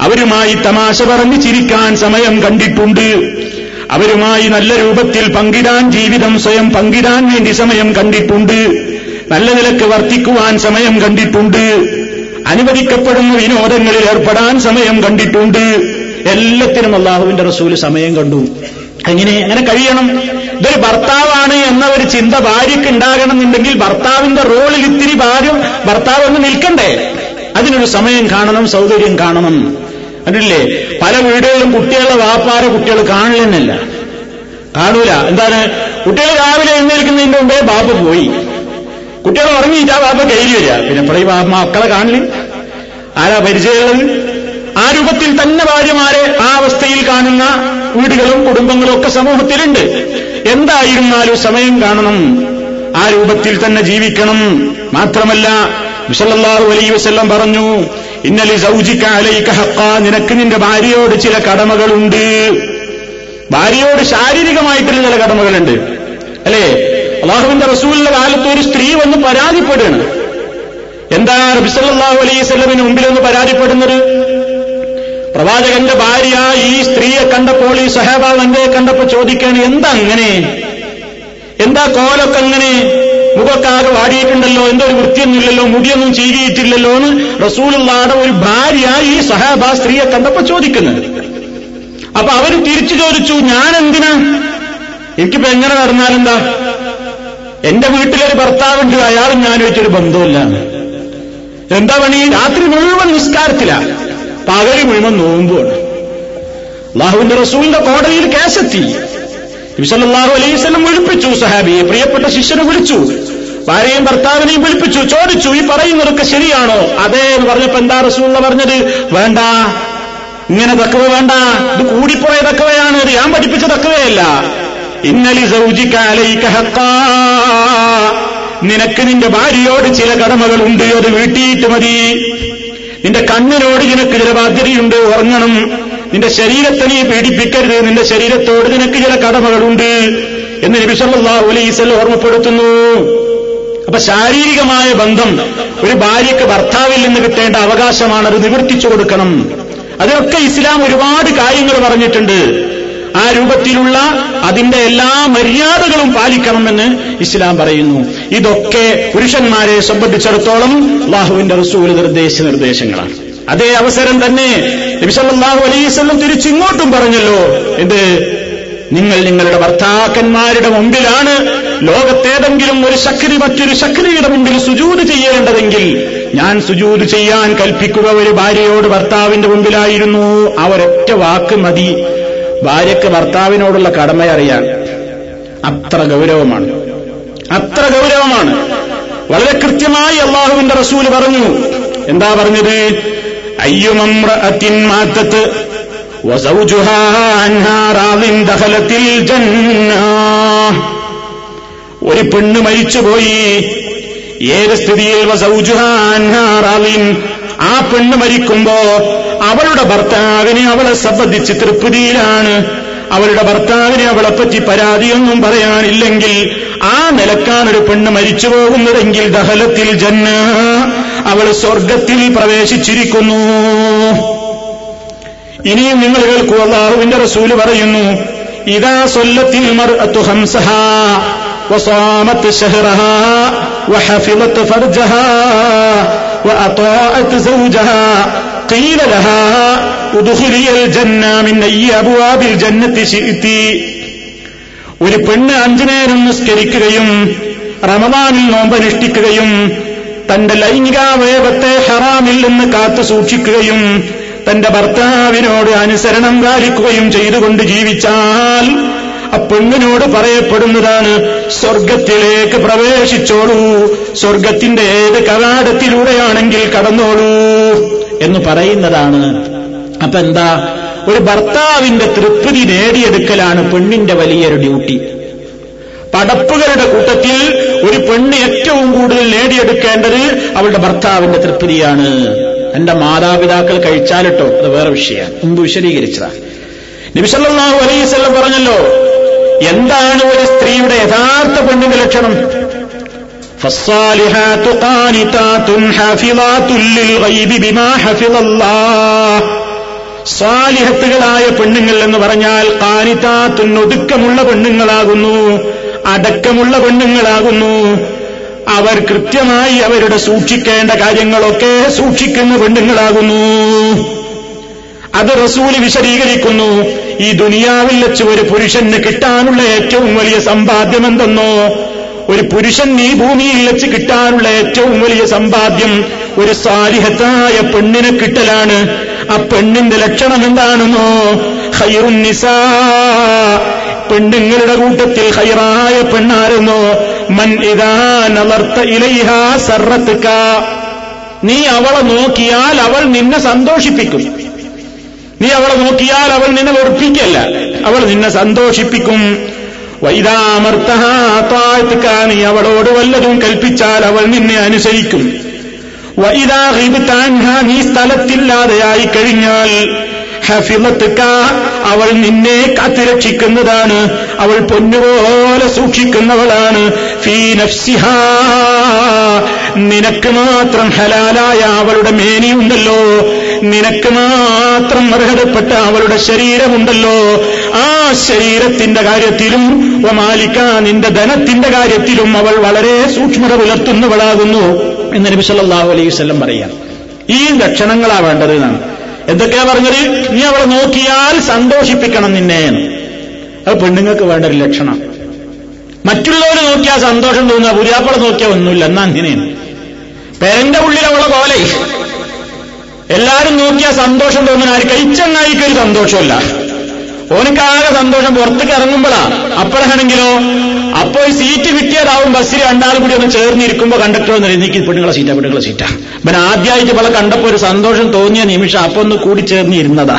അവരുമായി തമാശ പറഞ്ഞു ചിരിക്കാൻ സമയം കണ്ടിട്ടുണ്ട്. അവരുമായി നല്ല രൂപത്തിൽ പങ്കിടാൻ ജീവിതം സ്വയം പങ്കിടാൻ വേണ്ടി സമയം കണ്ടിട്ടുണ്ട്. നല്ല നിലയ്ക്ക് വർത്തിക്കുവാൻ സമയം കണ്ടിട്ടുണ്ട്. അനുവദിക്കപ്പെടുന്ന വിനോദങ്ങളിൽ ഏർപ്പെടാൻ സമയം കണ്ടിട്ടുണ്ട്. എല്ലാത്തിനും അള്ളാഹുവിന്റെ റസൂൽ സമയം കണ്ടു. അങ്ങനെ അങ്ങനെ കഴിയണം. ഇതൊരു ഭർത്താവാണ് എന്ന ഒരു ചിന്ത ഭാര്യയ്ക്ക് ഉണ്ടാകണമെന്നുണ്ടെങ്കിൽ ഭർത്താവിന്റെ റോളിൽ ഇത്തിരി ഭാര്യ ഭർത്താവ് ഒന്ന് നിൽക്കണ്ടേ? അതിനൊരു സമയം കാണണം സൗകര്യം കാണണം. കണ്ടില്ലേ പല വീടുകളിലും കുട്ടികളുടെ വാപ്പാര കുട്ടികൾ കാണില്ലെന്നല്ല കാണൂല. എന്താണ്? കുട്ടികൾ രാവിലെ എഴുന്നേൽക്കുന്നതിന്റെ മുമ്പേ ബാബ പോയി. കുട്ടികൾ ഉറങ്ങിയിട്ട് ആ ബാബ കയ്യിൽ വരിക. പിന്നെ എപ്പോഴും ബാബ മക്കളെ കാണില്ല ആരാ പരിചയമുള്ളത്? ആ രൂപത്തിൽ തന്നെ ഭാര്യമാരെ ആ അവസ്ഥയിൽ കാണുന്ന വീടുകളും കുടുംബങ്ങളും ഒക്കെ സമൂഹത്തിലുണ്ട്. എന്തായിരുന്നാലും സമയം കാണണം. ആ രൂപത്തിൽ തന്നെ ജീവിക്കണം. മാത്രമല്ല വിസലല്ലാഹു അലൈ വസ്ല്ലം പറഞ്ഞു ഇന്നലെ സൗജിക്ക അലൈക ഹക്ക നിനക്ക് നിന്റെ ഭാര്യയോട് ചില കടമകളുണ്ട്. ഭാര്യയോട് ശാരീരികമായിട്ടുള്ള ചില കടമകളുണ്ട്. അല്ലേ? അള്ളാഹുവിന്റെ റസൂലിന്റെ കാലത്ത് ഒരു സ്ത്രീ വന്ന് പരാതിപ്പെടുകയാണ്. എന്താ റബിസല്ലാഹു അലൈഹി സ്വലമിന് മുമ്പിൽ ഒന്ന് പരാതിപ്പെടുന്നത്? പ്രവാചകന്റെ ഭാര്യ ഈ സ്ത്രീയെ കണ്ടപ്പോൾ ഈ സഹേബാവ് എന്റെ കണ്ടപ്പോ ചോദിക്കാണ് എന്താ അങ്ങനെ? എന്താ കോലൊക്കെ അങ്ങനെ? മുഖൊക്കെ ആകെ വാടിയിട്ടുണ്ടല്ലോ എന്തോ ഒരു വൃത്തിയൊന്നുമില്ലല്ലോ മുടിയൊന്നും ചീകിയിട്ടില്ലല്ലോ എന്ന് റസൂലുള്ളാടെ ഒരു ഭാര്യ ഈ സഹാബ സ്ത്രീയെ കണ്ടപ്പോ ചോദിക്കുന്നത്. അപ്പൊ അവർ തിരിച്ചു ചോദിച്ചു ഞാൻ എന്തിനാ എനിക്കിപ്പോ എങ്ങനെ നടന്നാലെന്താ? എന്റെ വീട്ടിലൊരു ഭർത്താവുണ്ട് അയാളും ഞാനുമായിട്ടൊരു ബന്ധമില്ല എന്താ പണി? രാത്രി മുഴുവൻ നിസ്കാരത്തില. പകൽ മുഴുവൻ നോമ്പുമാണ് അള്ളാഹുവിന്റെ റസൂലിന്റെ കോടതിയിൽ കേസെത്തി. നബിസല്ലാഹു അലൈവല്ലം വിളിപ്പിച്ചു സഹാബിയെ പ്രിയപ്പെട്ട ശിഷ്യനെ വിളിച്ചു. ഭാര്യയും ഭർത്താവിനെയും വിളിപ്പിച്ചു ചോദിച്ചു ഈ പറയുന്നതൊക്കെ ശരിയാണോ? അതെ എന്ന് പറഞ്ഞപ്പോ എന്താ റസൂൽ പറഞ്ഞത്? വേണ്ട. ഇങ്ങനെ തക്കവ വേണ്ട. ഇത് കൂടിപ്പോയ തക്കവയാണ്. ഇത് ഞാൻ പഠിപ്പിച്ച തക്കവയല്ല. ഇന്നലി നിനക്ക് നിന്റെ ഭാര്യയോട് ചില കടമകളുണ്ട്. അത് വീട്ടിയിട്ട് മതി. നിന്റെ കണ്ണിനോട് നിനക്ക് ചില ബാധ്യതയുണ്ട് ഉറങ്ങണം. നിന്റെ ശരീരത്തെ നീ പീഡിപ്പിക്കരുത്. നിന്റെ ശരീരത്തോട് നിനക്ക് ചില കടമകളുണ്ട് എന്ന് നബിസല്ലാഹു അലൈസൽ ഓർമ്മപ്പെടുത്തുന്നു. അപ്പൊ ശാരീരികമായ ബന്ധം ഒരു ഭാര്യയ്ക്ക് ഭർത്താവിൽ നിന്ന് കിട്ടേണ്ട അവകാശമാണ് അത് നിവർത്തിച്ചു കൊടുക്കണം. അതിനൊക്കെ ഇസ്ലാം ഒരുപാട് കാര്യങ്ങൾ പറഞ്ഞിട്ടുണ്ട്. ആ രൂപത്തിലുള്ള അതിന്റെ എല്ലാ മര്യാദകളും പാലിക്കണമെന്ന് ഇസ്ലാം പറയുന്നു. ഇതൊക്കെ പുരുഷന്മാരെ സംബന്ധിച്ചിടത്തോളം അള്ളാഹുവിന്റെ റസൂൽ നിർദ്ദേശ നിർദ്ദേശങ്ങളാണ്. അതേ അവസരം തന്നെ നബിസല്ലാഹു അലൈവല്ലം തിരിച്ചിങ്ങോട്ടും പറഞ്ഞല്ലോ എന്ത് നിങ്ങൾ നിങ്ങളുടെ ഭർത്താക്കന്മാരുടെ മുമ്പിലാണ് ലോകത്തേതെങ്കിലും ഒരു ശക്തി മറ്റൊരു ശക്തിയുടെ മുമ്പിൽ സുജൂത് ചെയ്യേണ്ടതെങ്കിൽ ഞാൻ സുജൂത് ചെയ്യാൻ കൽപ്പിക്കുക. ഒരു ഭാര്യയോട് ഭർത്താവിന്റെ മുമ്പിലായിരുന്നു. ആ ഒരൊറ്റ വാക്ക് മതി. ഭാര്യയ്ക്ക് ഭർത്താവിനോടുള്ള കടമ അറിയാൻ അത്ര ഗൗരവമാണ്. അത്ര ഗൗരവമാണ്. വളരെ കൃത്യമായി അള്ളാഹുവിന്റെ റസൂൽ പറഞ്ഞു. എന്താ പറഞ്ഞത്? അയ്യുമമ്രഅത്തിൻ മാറ്റത്ത് ഒരു പെണ്ണ് മരിച്ചുപോയി. ഏത് സ്ഥിതിയിൽ ആ പെണ്ണ് മരിക്കുമ്പോ അവളുടെ ഭർത്താവിനെ അവളെ സംബന്ധിച്ച് തൃപ്തിയിലാണ്. അവളുടെ ഭർത്താവിനെ അവളെപ്പറ്റി പരാതിയൊന്നും പറയാനില്ലെങ്കിൽ ആ നിലക്കാണ് ഒരു പെണ്ണ് മരിച്ചു പോകുന്നതെങ്കിൽ ദഹലത്തിൽ ജന്ന അവൾ സ്വർഗത്തിൽ പ്രവേശിച്ചിരിക്കുന്നു ഇനിയും നിങ്ങൾ കേൾക്കൂ അള്ളാഹുവിന്റെ റസൂല് പറയുന്നു ഇതാ സൊല്ലത്തിൽ മർഅത്തു ഹംസഹ وصامت شهرها وحفظت فرجها وأطاعت زوجها قيل لها ادخلي الجنة من أي أبواب الجنة شئت ഒരു പെണ്ണ് അഞ്ചു നേരം നിസ്കരിക്കുകയും റമദാനിൽ നോമ്പനുഷ്ഠിക്കുകയും തന്റെ ലൈംഗികാവയവത്തെ ഹറാമിൽ നിന്ന് കാത്തു സൂക്ഷിക്കുകയും തന്റെ ഭർത്താവിനോട് അനുസരണം പാലിക്കുകയും ചെയ്തുകൊണ്ട് ജീവിച്ചാൽ ആ പെണ്ണിനോട് പറയപ്പെടുന്നതാണ് സ്വർഗത്തിലേക്ക് പ്രവേശിച്ചോളൂ സ്വർഗത്തിന്റെ ഏത് കവാടത്തിലൂടെയാണെങ്കിൽ കടന്നോളൂ എന്ന് പറയുന്നതാണ്. അപ്പൊ എന്താ? ഒരു ഭർത്താവിന്റെ തൃപ്തി നേടിയെടുക്കലാണ് പെണ്ണിന്റെ വലിയൊരു ഡ്യൂട്ടി. പടപ്പുകളുടെ കൂട്ടത്തിൽ ഒരു പെണ്ണ് ഏറ്റവും കൂടുതൽ നേടിയെടുക്കേണ്ടത് അവളുടെ ഭർത്താവിന്റെ തൃപ്തിയാണ്. എന്റെ മാതാപിതാക്കൾ കഴിച്ചാലിട്ടോ അത് വേറെ വിഷയമാണ്. മുമ്പ് വിശദീകരിച്ചതാ. നബിസല്ലാഹു അലൈവല്ലം പറഞ്ഞല്ലോ എന്താണ് ഒരു സ്ത്രീയുടെ യഥാർത്ഥ പെണ്ണിന്റെ ലക്ഷണം? فالصالحات قانتات حافظات للغيب بما حفظ الله സ്വാലിഹത്തുകളായ പെണ്ണുങ്ങൾ എന്ന് പറഞ്ഞാൽ കാനിതാത്തുൻ ഒതുക്കമുള്ള പെണ്ണുങ്ങളാകുന്നു അടക്കമുള്ള പെണ്ണുങ്ങളാകുന്നു അവർ കൃത്യമായി അവരുടെ സൂക്ഷിക്കേണ്ട കാര്യങ്ങളൊക്കെ സൂക്ഷിക്കുന്ന പെണ്ണുങ്ങളാകുന്നു അത് റസൂല് വിശദീകരിക്കുന്നു ഈ ദുനിയാവിൽ വെച്ച് ഒരു പുരുഷന് കിട്ടാനുള്ള ഏറ്റവും വലിയ സമ്പാദ്യം എന്തെന്നോ ഒരു പുരുഷൻ ഈ ഭൂമിയിൽ വെച്ച് കിട്ടാനുള്ള ഏറ്റവും വലിയ സമ്പാദ്യം ഒരു സാലിഹത്തായ പെണ്ണിനെ കിട്ടലാണ്. ആ പെണ്ണിന്റെ ലക്ഷണം എന്താണെന്നോ? ഹൈറുൻ നിസാ. പെണ്ണുങ്ങളുടെ കൂട്ടത്തിൽ ഹൈറായ പെണ്ണാരെന്നോ? മൻ ഇതാ നവർത്ത ഇലൈഹ സർറത്തുക്ക നീ അവളെ നോക്കിയാൽ അവൾ നിന്നെ സന്തോഷിപ്പിക്കും. നീ അവളെ നോക്കിയാൽ അവൾ നിന്നെ വെറുപ്പിക്കല്ല. അവൾ നിന്നെ സന്തോഷിപ്പിക്കും. വൈതാമർത്തഹാത്താഴ്ത്തുക്ക നീ അവളോട് വല്ലതും കൽപ്പിച്ചാൽ അവൾ നിന്നെ അനുസരിക്കും. വൈതാ ഹിബിത്താൻഹ നീ സ്ഥലത്തില്ലാതെയായി കഴിഞ്ഞാൽ ഹഫിലത്തുക്ക അവൾ നിന്നെ കാത്തിരക്ഷിക്കുന്നതാണ്. അവൾ പൊന്നുപോലെ സൂക്ഷിക്കുന്നവളാണ്. ഫീ നിനക്ക് മാത്രം ഹലാലായ അവളുടെ മേനിയുണ്ടല്ലോ. നിനക്ക് മാത്രം അർഹതപ്പെട്ട അവളുടെ ശരീരമുണ്ടല്ലോ. ആ ശരീരത്തിന്റെ കാര്യത്തിലും ഒമാലിക്ക നിന്റെ ധനത്തിന്റെ കാര്യത്തിലും അവൾ വളരെ സൂക്ഷ്മത പുലർത്തുന്നവളാകുന്നു എന്ന് നബി അലൈഹി വസല്ലം പറയാം. ഈ ലക്ഷണങ്ങളാ വേണ്ടത് എന്നാണ്. എന്തൊക്കെയാ പറഞ്ഞത്? നീ അവളെ നോക്കിയാൽ സന്തോഷിപ്പിക്കണം നിന്നെ അത് പെണ്ണുങ്ങൾക്ക് വേണ്ട ഒരു ലക്ഷണം. മറ്റുള്ളവരെ നോക്കിയാൽ സന്തോഷം തോന്നുക പുതിയാപ്പള നോക്കിയാൽ ഒന്നുമില്ല എന്നാ അങ്ങനെയാണ്. പെരന്റെ അവളെ കോലേ. എല്ലാരും നോക്കിയാൽ സന്തോഷം തോന്നുന്ന ആര്? കഴിച്ചെന്നായിക്ക് ഒരു സന്തോഷമല്ല ഓനക്കാകെ സന്തോഷം പുറത്തേക്ക് ഇറങ്ങുമ്പോഴാ. അപ്പോഴാണെങ്കിലോ അപ്പോ ഈ സീറ്റ് കിട്ടിയതാവും ബസ്സിൽ രണ്ടാളും കൂടി ഒന്ന് ചേർന്നിരിക്കുമ്പോ കണ്ടക്ടർ ഒന്ന് എനിക്ക് പെണ്ണുങ്ങളെ സീറ്റാ പെണ്ണുങ്ങളെ സീറ്റാ. പിന്നെ ആദ്യമായിട്ട് ഇവളെ കണ്ടപ്പോ ഒരു സന്തോഷം തോന്നിയ നിമിഷം അപ്പൊ ഒന്ന് കൂടി ചേർന്നിരുന്നതാ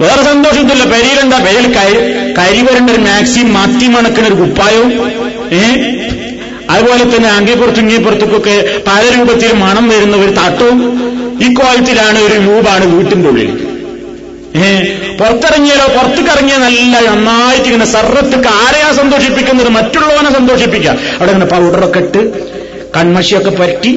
വേറെ സന്തോഷത്തില്ല പെരിയിലെന്താ പെരിയിൽ കരി വരേണ്ട ഒരു മാക്സിം മാറ്റി മണക്കുന്ന ഒരു കുപ്പായവും ഏ? അതുപോലെ തന്നെ അങ്ങേപ്പുറത്തും ഇങ്ങേപ്പുറത്തേക്കൊക്കെ പല രൂപത്തിൽ മണം വരുന്ന ഒരു തട്ടവും കോലത്തിലാണ് ഒരു രൂപാണ് വീട്ടിന്റെ ഉള്ളിൽ. പുറത്തിറങ്ങിയാലോ പുറത്തേക്കിറങ്ങിയ നല്ല നന്നായിട്ട് ഇങ്ങനെ സർറത്ത് ആരെയാ സന്തോഷിപ്പിക്കുന്നത്? മറ്റുള്ളവനെ സന്തോഷിപ്പിക്കുക. അവിടെ ഇങ്ങനെ പൗഡറൊക്കെ ഇട്ട് കൺമഷിയൊക്കെ പറ്റി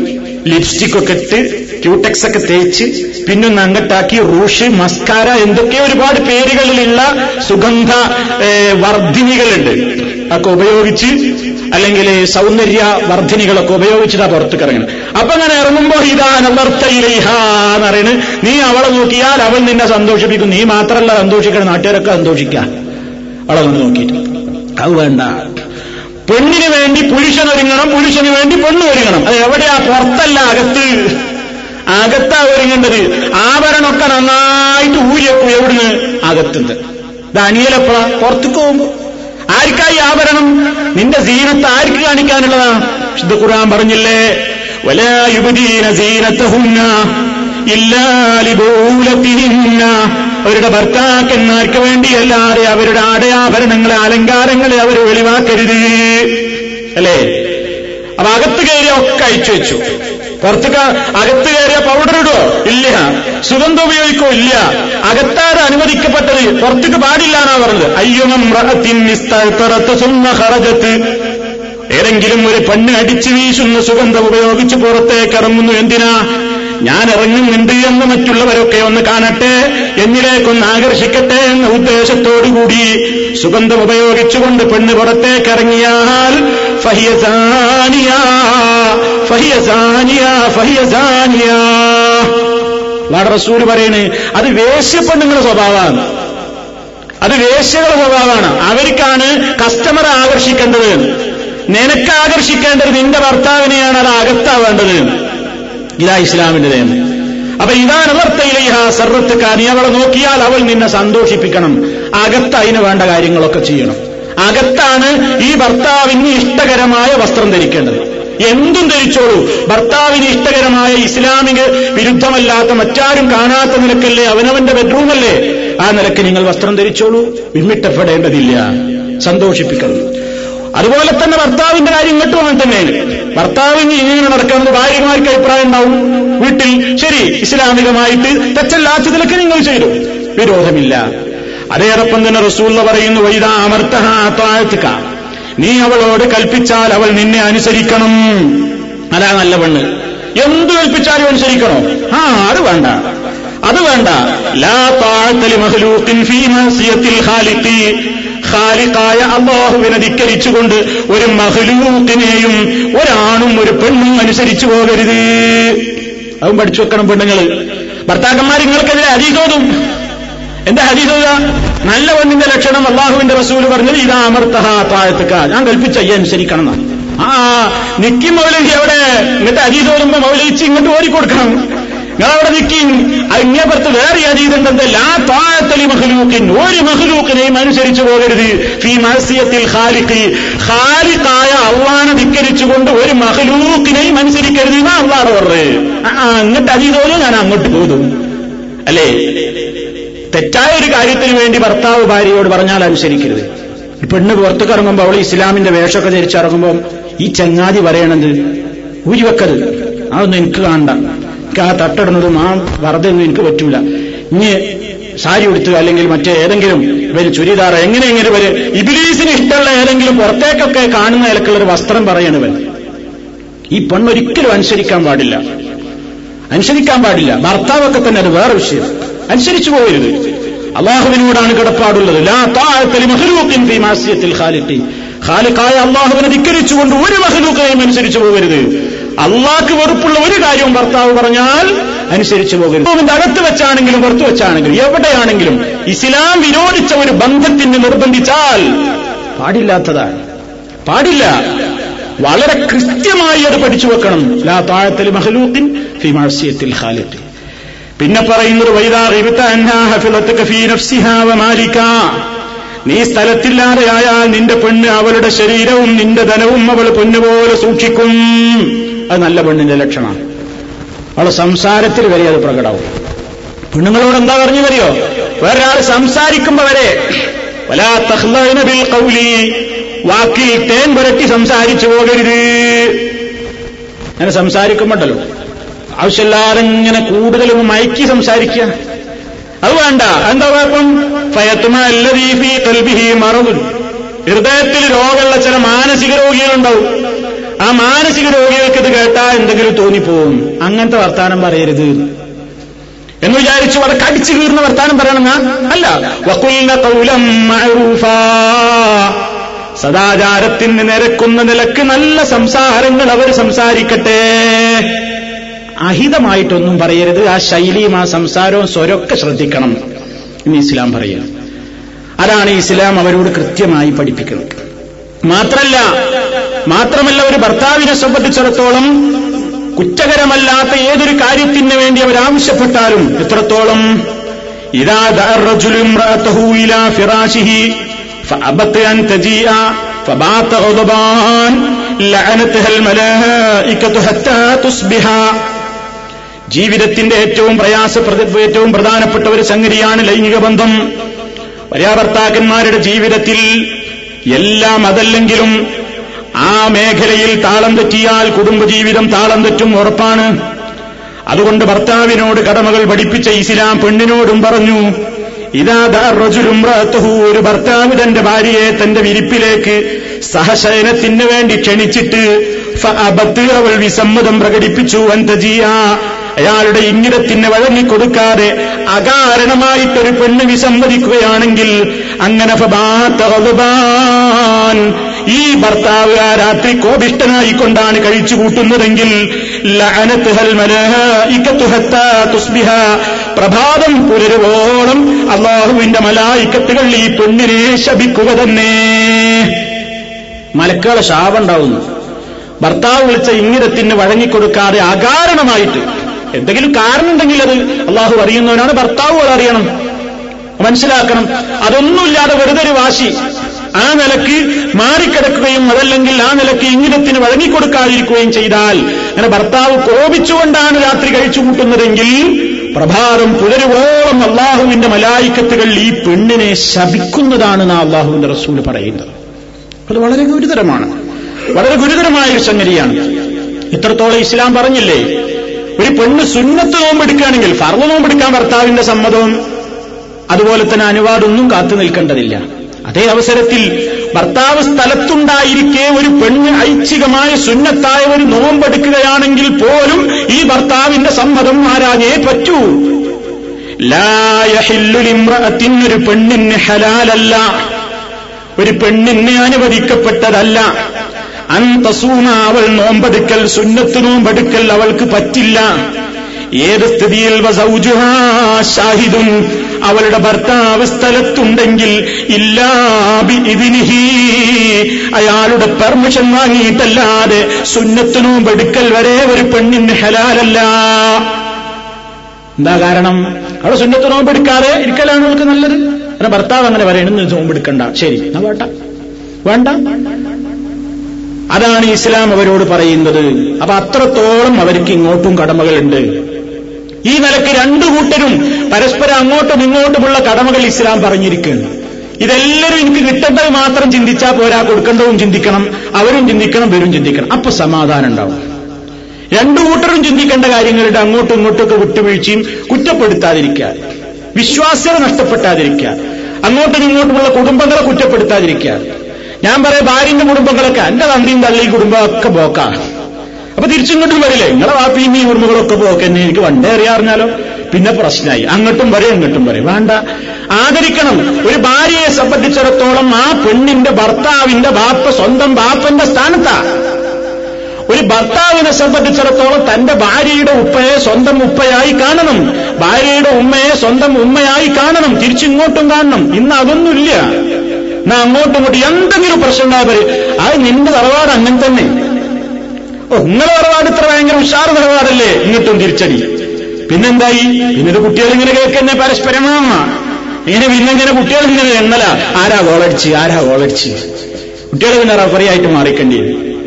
ലിപ്സ്റ്റിക് ഒക്കെ ഇട്ട് ക്യൂടെക്സ് ഒക്കെ തേച്ച് പിന്നൊന്ന് അങ്ങട്ടാക്കി റൂഷ് മസ്കാര എന്തൊക്കെ ഒരുപാട് പേരുകളിലുള്ള സുഗന്ധ വർദ്ധിനികളുണ്ട്. ഒക്കെ ഉപയോഗിച്ച് അല്ലെങ്കിൽ സൗന്ദര്യ വർദ്ധിനികളൊക്കെ ഉപയോഗിച്ചിട്ടാ പുറത്തേക്ക് ഇറങ്ങുന്നത് അപ്പൊ അങ്ങനെ ഇറങ്ങുമ്പോ ഇതാ നവർത്തയിലേഹാന്ന് പറയുന്നത്. നീ അവളെ നോക്കിയാൽ അവൾ നിന്നെ സന്തോഷിപ്പിക്കും. നീ മാത്രമല്ല സന്തോഷിക്കണം നാട്ടുകാരൊക്കെ സന്തോഷിക്ക. അവളെ കൊണ്ട് നോക്കിയിട്ട്. അത് വേണ്ട. പെണ്ണിന് വേണ്ടി പുരുഷൻ ഒരുങ്ങണം പുരുഷന് വേണ്ടി പെണ്ണ് ഒരുങ്ങണം. അത് എവിടെയാ? പുറത്തല്ല അകത്ത്. അകത്താ ഒരുങ്ങേണ്ടത്. ആഭരണമൊക്കെ നന്നായിട്ട് ഊരിയപ്പോ എവിടുന്ന്? അകത്തുണ്ട് ഇത് പുറത്തു പോകുമ്പോ. ആർക്കായി ആഭരണം? നിന്റെ സീനത്ത് ആർക്ക് കാണിക്കാനുള്ളതാ ശുദ്ധ ഖുർആൻ പറഞ്ഞില്ലേ വലായുബദീന സീനത്തഹുന്ന അവരുടെ ഭർത്താക്കന്മാർക്ക് വേണ്ടിയല്ലാതെ അവരുടെ ആടയാഭരണങ്ങളെ അലങ്കാരങ്ങളെ അവർ വെളിവാക്കരുത്. അല്ലേ? അപ്പൊ അകത്ത് കയറി ഒക്കെ അയച്ചു വെച്ചു. പുറത്ത് അകത്ത് കയറിയ പൗഡർ ഇടോ ഇല്ല. സുഗന്ധം ഉപയോഗിക്കോ? ഇല്ല. അകത്താറ് അനുവദിക്കപ്പെട്ടത് പുറത്തേക്ക് പാടില്ല എന്നാ പറഞ്ഞത്. അയ്യുമം ഹറജത്ത് ഏതെങ്കിലും ഒരു പെണ്ണ് അടിച്ചു വീശുന്ന സുഗന്ധം ഉപയോഗിച്ച് പുറത്തേക്ക് ഇറങ്ങുന്നു എന്തിനാ? ഞാൻ ഇറങ്ങുന്നുണ്ട് എന്ന് മറ്റുള്ളവരൊക്കെ ഒന്ന് കാണട്ടെ എന്നിലേക്കൊന്ന് ആകർഷിക്കട്ടെ എന്ന ഉദ്ദേശത്തോടുകൂടി സുഗന്ധം ഉപയോഗിച്ചുകൊണ്ട് പെണ്ണ് പുറത്തേക്ക് സാനിയ ഫഹിയ സാനിയ. ഫഹിയസാനിയ റസൂൽ പറയണേ അത് വേശ്യപ്പെണ്ണുങ്ങളുടെ സ്വഭാവമാണ്. അത് വേശ്യകളുടെ സ്വഭാവമാണ്. അവർക്കാണ് കസ്റ്റമർ ആകർഷിക്കേണ്ടത്. നിനക്ക് ആകർഷിക്കേണ്ടത് നിന്റെ ഭർത്താവിനെയാണ് അത് അകത്താവേണ്ടത്. ഇതാ ഇസ്ലാമിന്റെ നിയമം. അപ്പൊ ഇതാണ് അവർത്തയിലേഹ സർവത്തുക്ക നീ അവളെ നോക്കിയാൽ അവൾ നിന്നെ സന്തോഷിപ്പിക്കണം. അകത്ത് അതിന് വേണ്ട കാര്യങ്ങളൊക്കെ ചെയ്യണം. അകത്താണ് ഈ ഭർത്താവിന് ഇഷ്ടകരമായ വസ്ത്രം ധരിക്കേണ്ടത്. എന്തും ധരിച്ചോളൂ ഭർത്താവിന് ഇഷ്ടകരമായ ഇസ്ലാമിക വിരുദ്ധമല്ലാത്ത മറ്റാരും കാണാത്ത നിലക്കല്ലേ അവനവന്റെ ബെഡ്റൂമല്ലേ? ആ നിലയ്ക്ക് നിങ്ങൾ വസ്ത്രം ധരിച്ചോളൂ. വിമ്മിട്ടപ്പെടേണ്ടതില്ല. സന്തോഷിപ്പിക്കണം. അതുപോലെ തന്നെ ഭർത്താവിന്റെ കാര്യം ഇങ്ങോട്ടും അങ്ങനെ തന്നെയാണ് ഭർത്താവിന് ഇങ്ങനെ നടക്കുന്നത് ഭാര്യമാർക്ക് അഭിപ്രായം ഉണ്ടാവും. വീട്ടിൽ ശരി ഇസ്ലാമികമായിട്ട് തെറ്റല്ലാത്തതിലൊക്കെ നിങ്ങൾ ചെയ്തു. വിരോധമില്ല. അതേടൊപ്പം തന്നെ റസൂള്ള പറയുന്നു വൈദ അമർത്തഹാത്താഴ്ത്തുക നീ അവളോട് കൽപ്പിച്ചാൽ അവൾ നിന്നെ അനുസരിക്കണം. അതാ നല്ല പെണ്ണ്. എന്ത് കൽപ്പിച്ചാലും അനുസരിക്കണോ? ആ അത് വേണ്ട. അത് വേണ്ട. ലാ താഴ്ത്തലി മഹലൂത്തിൻ ഫീ ഹാലിത്തി ഖാലിഖി. ഖാലിഖായ അള്ളാഹുവിനെ ധിക്കരിച്ചുകൊണ്ട് ഒരു മഹലൂത്തിനെയും ഒരാണും ഒരു പെണ്ണും അനുസരിച്ചു പോകരുത്. അതും പഠിച്ചു വെക്കണം പെണ്ണുങ്ങൾ ഭർത്താക്കന്മാർ നിങ്ങൾക്കെതിരെ ഹരീതോതും എന്താ ഹരീതോത നല്ല പെണ്ണിന്റെ ലക്ഷണം അള്ളാഹുവിന്റെ റസൂൽ പറഞ്ഞത് ഇതാ അമർത്തഹ താഴത്തുക്ക. ഞാൻ കൽപ്പിച്ച ഈ അനുസരിക്കണം എന്നാണ് ആ നിക്കി മൗലവി അവിടെ എന്നിട്ട് ഹരീതോതുമ്പോ മൗലവിച്ച് ഇങ്ങോട്ട് ഓടിക്കൊടുക്കണം. നിങ്ങളവിടെ നിൽക്കി അങ്ങേപ്പുറത്ത് വേറെ അതീതുണ്ടെന്ന് ലാ താഴത്തലി മഹലൂക്കിൻ ഒരു മഹലൂക്കിനെയും അനുസരിച്ചു പോകരുത്. ഫീ മത്സ്യത്തിൽ ഖാലിഖി. ഖാലിഖായ അള്ളാനെ ധിക്കരിച്ചുകൊണ്ട് ഒരു മഹലൂക്കിനെയും അനുസരിക്കരുത് എന്നാ അള്ളാഹ് പറഞ്ഞത്. ആ അങ്ങോട്ട് അതീതോലും ഞാൻ അങ്ങോട്ട് പോകും. അല്ലേ? തെറ്റായ ഒരു കാര്യത്തിന് വേണ്ടി ഭർത്താവ് ഭാര്യയോട് പറഞ്ഞാൽ അനുസരിക്കരുത്. ഈ പെണ്ണ് പുറത്തേക്ക് ഇറങ്ങുമ്പോൾ അവൾ ഇസ്ലാമിന്റെ വേഷമൊക്കെ ധരിച്ചിറങ്ങുമ്പോൾ ഈ ചങ്ങാതി പറയണത് ഊരിവെക്കരുത്. അതൊന്നും എനിക്ക് കാണണ്ട. എനിക്ക് ആ തട്ടിടുന്നതും ആ വറുതൊന്നും എനിക്ക് പറ്റൂല. ഇനി സാരി ഉടുത്ത് അല്ലെങ്കിൽ മറ്റേ ഏതെങ്കിലും ഇവർ ചുരിദാർ എങ്ങനെ എങ്ങനെ ഇവർ ഇബിലീസിന് ഇഷ്ടമുള്ള ഏതെങ്കിലും പുറത്തേക്കൊക്കെ കാണുന്ന നിലക്കുള്ള ഒരു വസ്ത്രം പറയണവൻ ഈ പെണ്ണൊരിക്കലും അനുസരിക്കാൻ പാടില്ല. അനുസരിക്കാൻ പാടില്ല. ഭർത്താവൊക്കെ തന്നെ അത് വേറെ വിഷയം. അനുസരിച്ചു പോകരുത്. അള്ളാഹുവിനോടാണ് കിടപ്പാടുള്ളത്. ഖാലിഖായ അള്ളാഹുവിനെ ധിക്കരിച്ചുകൊണ്ട് ഒരു മഹലൂക്കയും അനുസരിച്ചു പോകരുത്. അള്ളാഹ്ക്ക് വെറുപ്പുള്ള ഒരു കാര്യവും ഭർത്താവ് പറഞ്ഞാൽ അനുസരിച്ചു പോകരുത്. അവന്റെ അകത്ത് വെച്ചാണെങ്കിലും പുറത്തു വെച്ചാണെങ്കിലും എവിടെയാണെങ്കിലും ഇസ്ലാം വിരോധിച്ച ഒരു ബന്ധത്തിന് നിർബന്ധിച്ചാൽ പാടില്ലാത്തതാണ്. പാടില്ല. വളരെ കൃത്യമായി അത് പഠിച്ചു വെക്കണം. ലാ താഴത്തിൽ മഹലൂത്തിൻ ഫിമാസിയത്തിൽ ഖാലിഖ്. പിന്നെ പറയുന്നത് വൈദാ അന്നാ നീ സ്ഥലത്തില്ലാതെയായാൽ നിന്റെ പെണ്ണ് അവളുടെ ശരീരവും നിന്റെ ധനവും അവൾ പൊന്നുപോലെ സൂക്ഷിക്കും. അത് നല്ല പെണ്ണിന്റെ ലക്ഷണമാണ്. അവളെ സംസാരത്തിൽ വരെ അത് പ്രകടാവും പെണ്ണുങ്ങളോട് എന്താ പറഞ്ഞു വരിയോ വേറൊരാൾ സംസാരിക്കുമ്പോ വരെ ഖൗലി വാക്കിൽ തേൻ പുരട്ടി സംസാരിച്ചു പോകരുത്. അങ്ങനെ സംസാരിക്കുമ്പോണ്ടല്ലോ. ആവശ്യമില്ലാതെ ഇങ്ങനെ കൂടുതലും മയക്കി സംസാരിക്കുക. അത് വേണ്ട. എന്താ കുഴപ്പം? ഫയത്തുമ അല്ലദീഫി കൽബിഹി മറന്നു ഹൃദയത്തിൽ രോഗമുള്ള ചില മാനസിക രോഗികളുണ്ടാവും. ആ മാനസിക രോഗികൾക്ക് ഇത് കേട്ടാൽ എന്തെങ്കിലും തോന്നിപ്പോവും. അങ്ങനത്തെ വർത്താനം പറയരുത്. എന്ന് വിചാരിച്ചു അവിടെ കടിച്ചു കീറുന്ന വർത്താനം പറയണം. അല്ല. വക്കുലിന കൗലം. സദാചാരത്തിന് നിരക്കുന്ന നിലയ്ക്ക് നല്ല സംസാരങ്ങൾ അവർ സംസാരിക്കട്ടെ. അഹിതമായിട്ടൊന്നും പറയരുത്. ആ ശൈലിയും ആ സംസാരവും സ്വരൊക്കെ ശ്രദ്ധിക്കണം. എന്ന് ഇസ്ലാം പറയുക. അതാണ് ഇസ്ലാം അവരോട് കൃത്യമായി പഠിപ്പിക്കുന്നത്. മാത്രല്ല മാത്രമല്ല ഒരു ഭർത്താവിനെ സംബന്ധിച്ചിടത്തോളം കുറ്റകരമല്ലാത്ത ഏതൊരു കാര്യത്തിന് വേണ്ടി അവരാവശ്യപ്പെട്ടാലും എത്രത്തോളം ഇതാ ലഅനത്തുഹൽ ഹത്താ തുസ്ബിഹ ജീവിതത്തിന്റെ ഏറ്റവും പ്രയാസ ഏറ്റവും പ്രധാനപ്പെട്ട ഒരു സംഗതിയാണ് ലൈംഗിക ബന്ധം. ഭാര്യാഭർത്താക്കന്മാരുടെ ജീവിതത്തിൽ എല്ലാം അതല്ലെങ്കിലും ആ മേഖലയിൽ താളം തെറ്റിയാൽ കുടുംബജീവിതം താളം തെറ്റും ഉറപ്പാണ്. അതുകൊണ്ട് ഭർത്താവിനോട് കടമകൾ പഠിപ്പിച്ച ഇസ്ലാം പെണ്ണിനോടും പറഞ്ഞു ഇതാ റജുലും ഒരു ഭർത്താവ് തന്റെ ഭാര്യയെ തന്റെ വിരിപ്പിലേക്ക് സഹശയനത്തിന് വേണ്ടി ക്ഷണിച്ചിട്ട് അവൾ വിസമ്മതം പ്രകടിപ്പിച്ചു അന്തജിയ അയാളുടെ ഇംഗിതത്തിന് വഴങ്ങിക്കൊടുക്കാതെ അകാരണമായിട്ടൊരു പെണ്ണ് വിസമ്മതിക്കുകയാണെങ്കിൽ അങ്ങനെ. ഈ ഭർത്താവ് ആ രാത്രി കോപിഷ്ടനായിക്കൊണ്ടാണ് കഴിച്ചു കൂട്ടുന്നതെങ്കിൽ. പ്രഭാതം പുലരുവോളം അള്ളാഹുവിന്റെ മലായിക്കത്തുകൾ ഈ പെണ്ണിനെ ശപിക്കുക തന്നെ മലക്കുകളെ ശാപുണ്ടാവുന്നു ഭർത്താവ് വിളിച്ച ഇംഗിതത്തിന് വഴങ്ങിക്കൊടുക്കാതെ അകാരണമായിട്ട് എന്തെങ്കിലും കാരണമുണ്ടെങ്കിൽ അത് അള്ളാഹു അറിയുന്നവനാണ് ഭർത്താവ് അറിയണം മനസ്സിലാക്കണം. അതൊന്നുമില്ലാതെ വെറുതെ ഒരു വാശി. ആ നിലയ്ക്ക് മാറിക്കിടക്കുകയും അതല്ലെങ്കിൽ ആ നിലയ്ക്ക് ഇംഗിതത്തിന് വഴങ്ങിക്കൊടുക്കാതിരിക്കുകയും ചെയ്താൽ അങ്ങനെ ഭർത്താവ് കോപിച്ചുകൊണ്ടാണ് രാത്രി കഴിച്ചു കൂട്ടുന്നതെങ്കിൽ പ്രഭാതം പുലരുവോളം അള്ളാഹുവിന്റെ മലായിക്കത്തുകൾ ഈ പെണ്ണിനെ ശപിക്കുന്നതാണ് നാ അള്ളാഹുവിന്റെ റസൂൽ പറയുന്നത്. അത് വളരെ ഗുരുതരമാണ്. വളരെ ഗുരുതരമായ ഒരു സംഗതിയാണ്. ഇത്രത്തോളം ഇസ്ലാം പറഞ്ഞില്ലേ? ഒരു പെണ്ണ് സുന്നത്ത് നോമ്പെടുക്കുകയാണെങ്കിൽ ഫർവ് നോമ്പെടുക്കാൻ ഭർത്താവിന്റെ സമ്മതവും അതുപോലെ തന്നെ അനുവാദമൊന്നും കാത്തു നിൽക്കേണ്ടതില്ല. അതേ അവസരത്തിൽ ഭർത്താവ് സ്ഥലത്തുണ്ടായിരിക്കെ ഒരു പെണ്ണ് ഐച്ഛികമായ സുന്നത്തായ ഒരു നോമ്പെടുക്കുകയാണെങ്കിൽ പോലും ഈ ഭർത്താവിന്റെ സമ്മതം ആരാഞ്ഞേ പറ്റൂ. ഒരു പെണ്ണിന് ഹലാലല്ല. ഒരു പെണ്ണിന് അനുവദിക്കപ്പെട്ടതല്ല. അന്തസൂമ അവൾ നോമ്പെടുക്കൽ സുന്നത്ത് നോമ്പെടുക്കൽ അവൾക്ക് പറ്റില്ല. ഏത് സ്ഥിതിയിൽ ഷാഹിദും അവളുടെ ഭർത്താവ് സ്ഥലത്തുണ്ടെങ്കിൽ ഇല്ലാബി ഇതിനിഹി അയാളുടെ പെർമിഷൻ വാങ്ങിയിട്ടല്ലാതെ സുന്നത്ത് നോമ്പെടുക്കൽ വരെ ഒരു പെണ്ണിന് ഹലാലല്ല. എന്താ കാരണം? അവിടെ സുന്നത്ത് നോമ്പെടുക്കാതെ ഇരിക്കലാണ് അവൾക്ക് നല്ലത്? ഭർത്താവ് അങ്ങനെ പറയണം നോമ്പെടുക്കണ്ട. ശരി എന്നാ വേണ്ട. വേണ്ട. അതാണ് ഇസ്ലാം അവരോട് പറയുന്നത്. അപ്പൊ അത്രത്തോളം അവർക്ക് ഇങ്ങോട്ടും കടമകളുണ്ട്. ഈ നിലയ്ക്ക് രണ്ടു കൂട്ടരും പരസ്പരം അങ്ങോട്ടും ഇങ്ങോട്ടുമുള്ള കടമകൾ ഇസ്ലാം പറഞ്ഞിരിക്കുന്നു ഇതെല്ലാവരും എനിക്ക് കിട്ടേണ്ടത് മാത്രം ചിന്തിച്ചാൽ പോരാ കൊടുക്കേണ്ടതും ചിന്തിക്കണം അവരും ചിന്തിക്കണം ഇവരും ചിന്തിക്കണം. അപ്പൊ സമാധാനം ഉണ്ടാവും. രണ്ടു കൂട്ടരും ചിന്തിക്കേണ്ട കാര്യങ്ങളുടെ അങ്ങോട്ടും ഇങ്ങോട്ടൊക്കെ വിട്ടുവീഴ്ചയും കുറ്റപ്പെടുത്താതിരിക്കുക. വിശ്വാസ്യത നഷ്ടപ്പെട്ടാതിരിക്കുക. അങ്ങോട്ടും ഇങ്ങോട്ടുമുള്ള കുടുംബങ്ങളെ കുറ്റപ്പെടുത്താതിരിക്കുക. ഞാൻ പറയാം ഭാര്യന്റെ കുടുംബങ്ങളൊക്കെ എന്റെ തന്തിയും തള്ളി കുടുംബമൊക്കെ പോക്ക. അപ്പൊ തിരിച്ചിങ്ങോട്ടും വരില്ലേ? നിങ്ങളെ വാപ്പിയും ഈ കുടുംബങ്ങളൊക്കെ പോക്കെ എന്നെ എനിക്ക് വണ്ടേ അറിയാറിഞ്ഞാലോ പിന്നെ പ്രശ്നമായി അങ്ങോട്ടും വരെ അങ്ങോട്ടും വരെ വേണ്ട. ആദരിക്കണം. ഒരു ഭാര്യയെ സംബന്ധിച്ചിടത്തോളം ആ പെണ്ണിന്റെ ഭർത്താവിന്റെ ബാപ്പ സ്വന്തം ബാപ്പന്റെ സ്ഥാനത്താ. ഒരു ഭർത്താവിനെ സംബന്ധിച്ചിടത്തോളം തന്റെ ഭാര്യയുടെ ഉപ്പയെ സ്വന്തം ഉപ്പയായി കാണണം. ഭാര്യയുടെ ഉമ്മയെ സ്വന്തം ഉമ്മയായി കാണണം. തിരിച്ചിങ്ങോട്ടും കാണണം. ഇന്ന് അതൊന്നുമില്ല. എന്നാ അങ്ങോട്ടും ഇങ്ങോട്ടും എന്തെങ്കിലും പ്രശ്നം ഉണ്ടാവര് അത് നിന്റെ തറവാട് അങ്ങനെ തന്നെ. ഓ നിങ്ങളെ തറവാട് ഇത്ര ഭയങ്കര ഉഷാർ തറവാടല്ലേ? ഇങ്ങോട്ടും തിരിച്ചടി. പിന്നെന്തായി? പിന്നീട് കുട്ടികൾ ഇങ്ങനെ കേൾക്കുന്നേ പരസ്പരമാണ് ഇങ്ങനെ പിന്നെ ഇങ്ങനെ കുട്ടികൾ ഇങ്ങനെ എണ്ണല ആരാ ഗോളടിച്ച് ആരാ ഗോളടിച്ച് കുട്ടികൾ പിന്നെ റഫറി ആയിട്ട് മാറിക്കേണ്ടി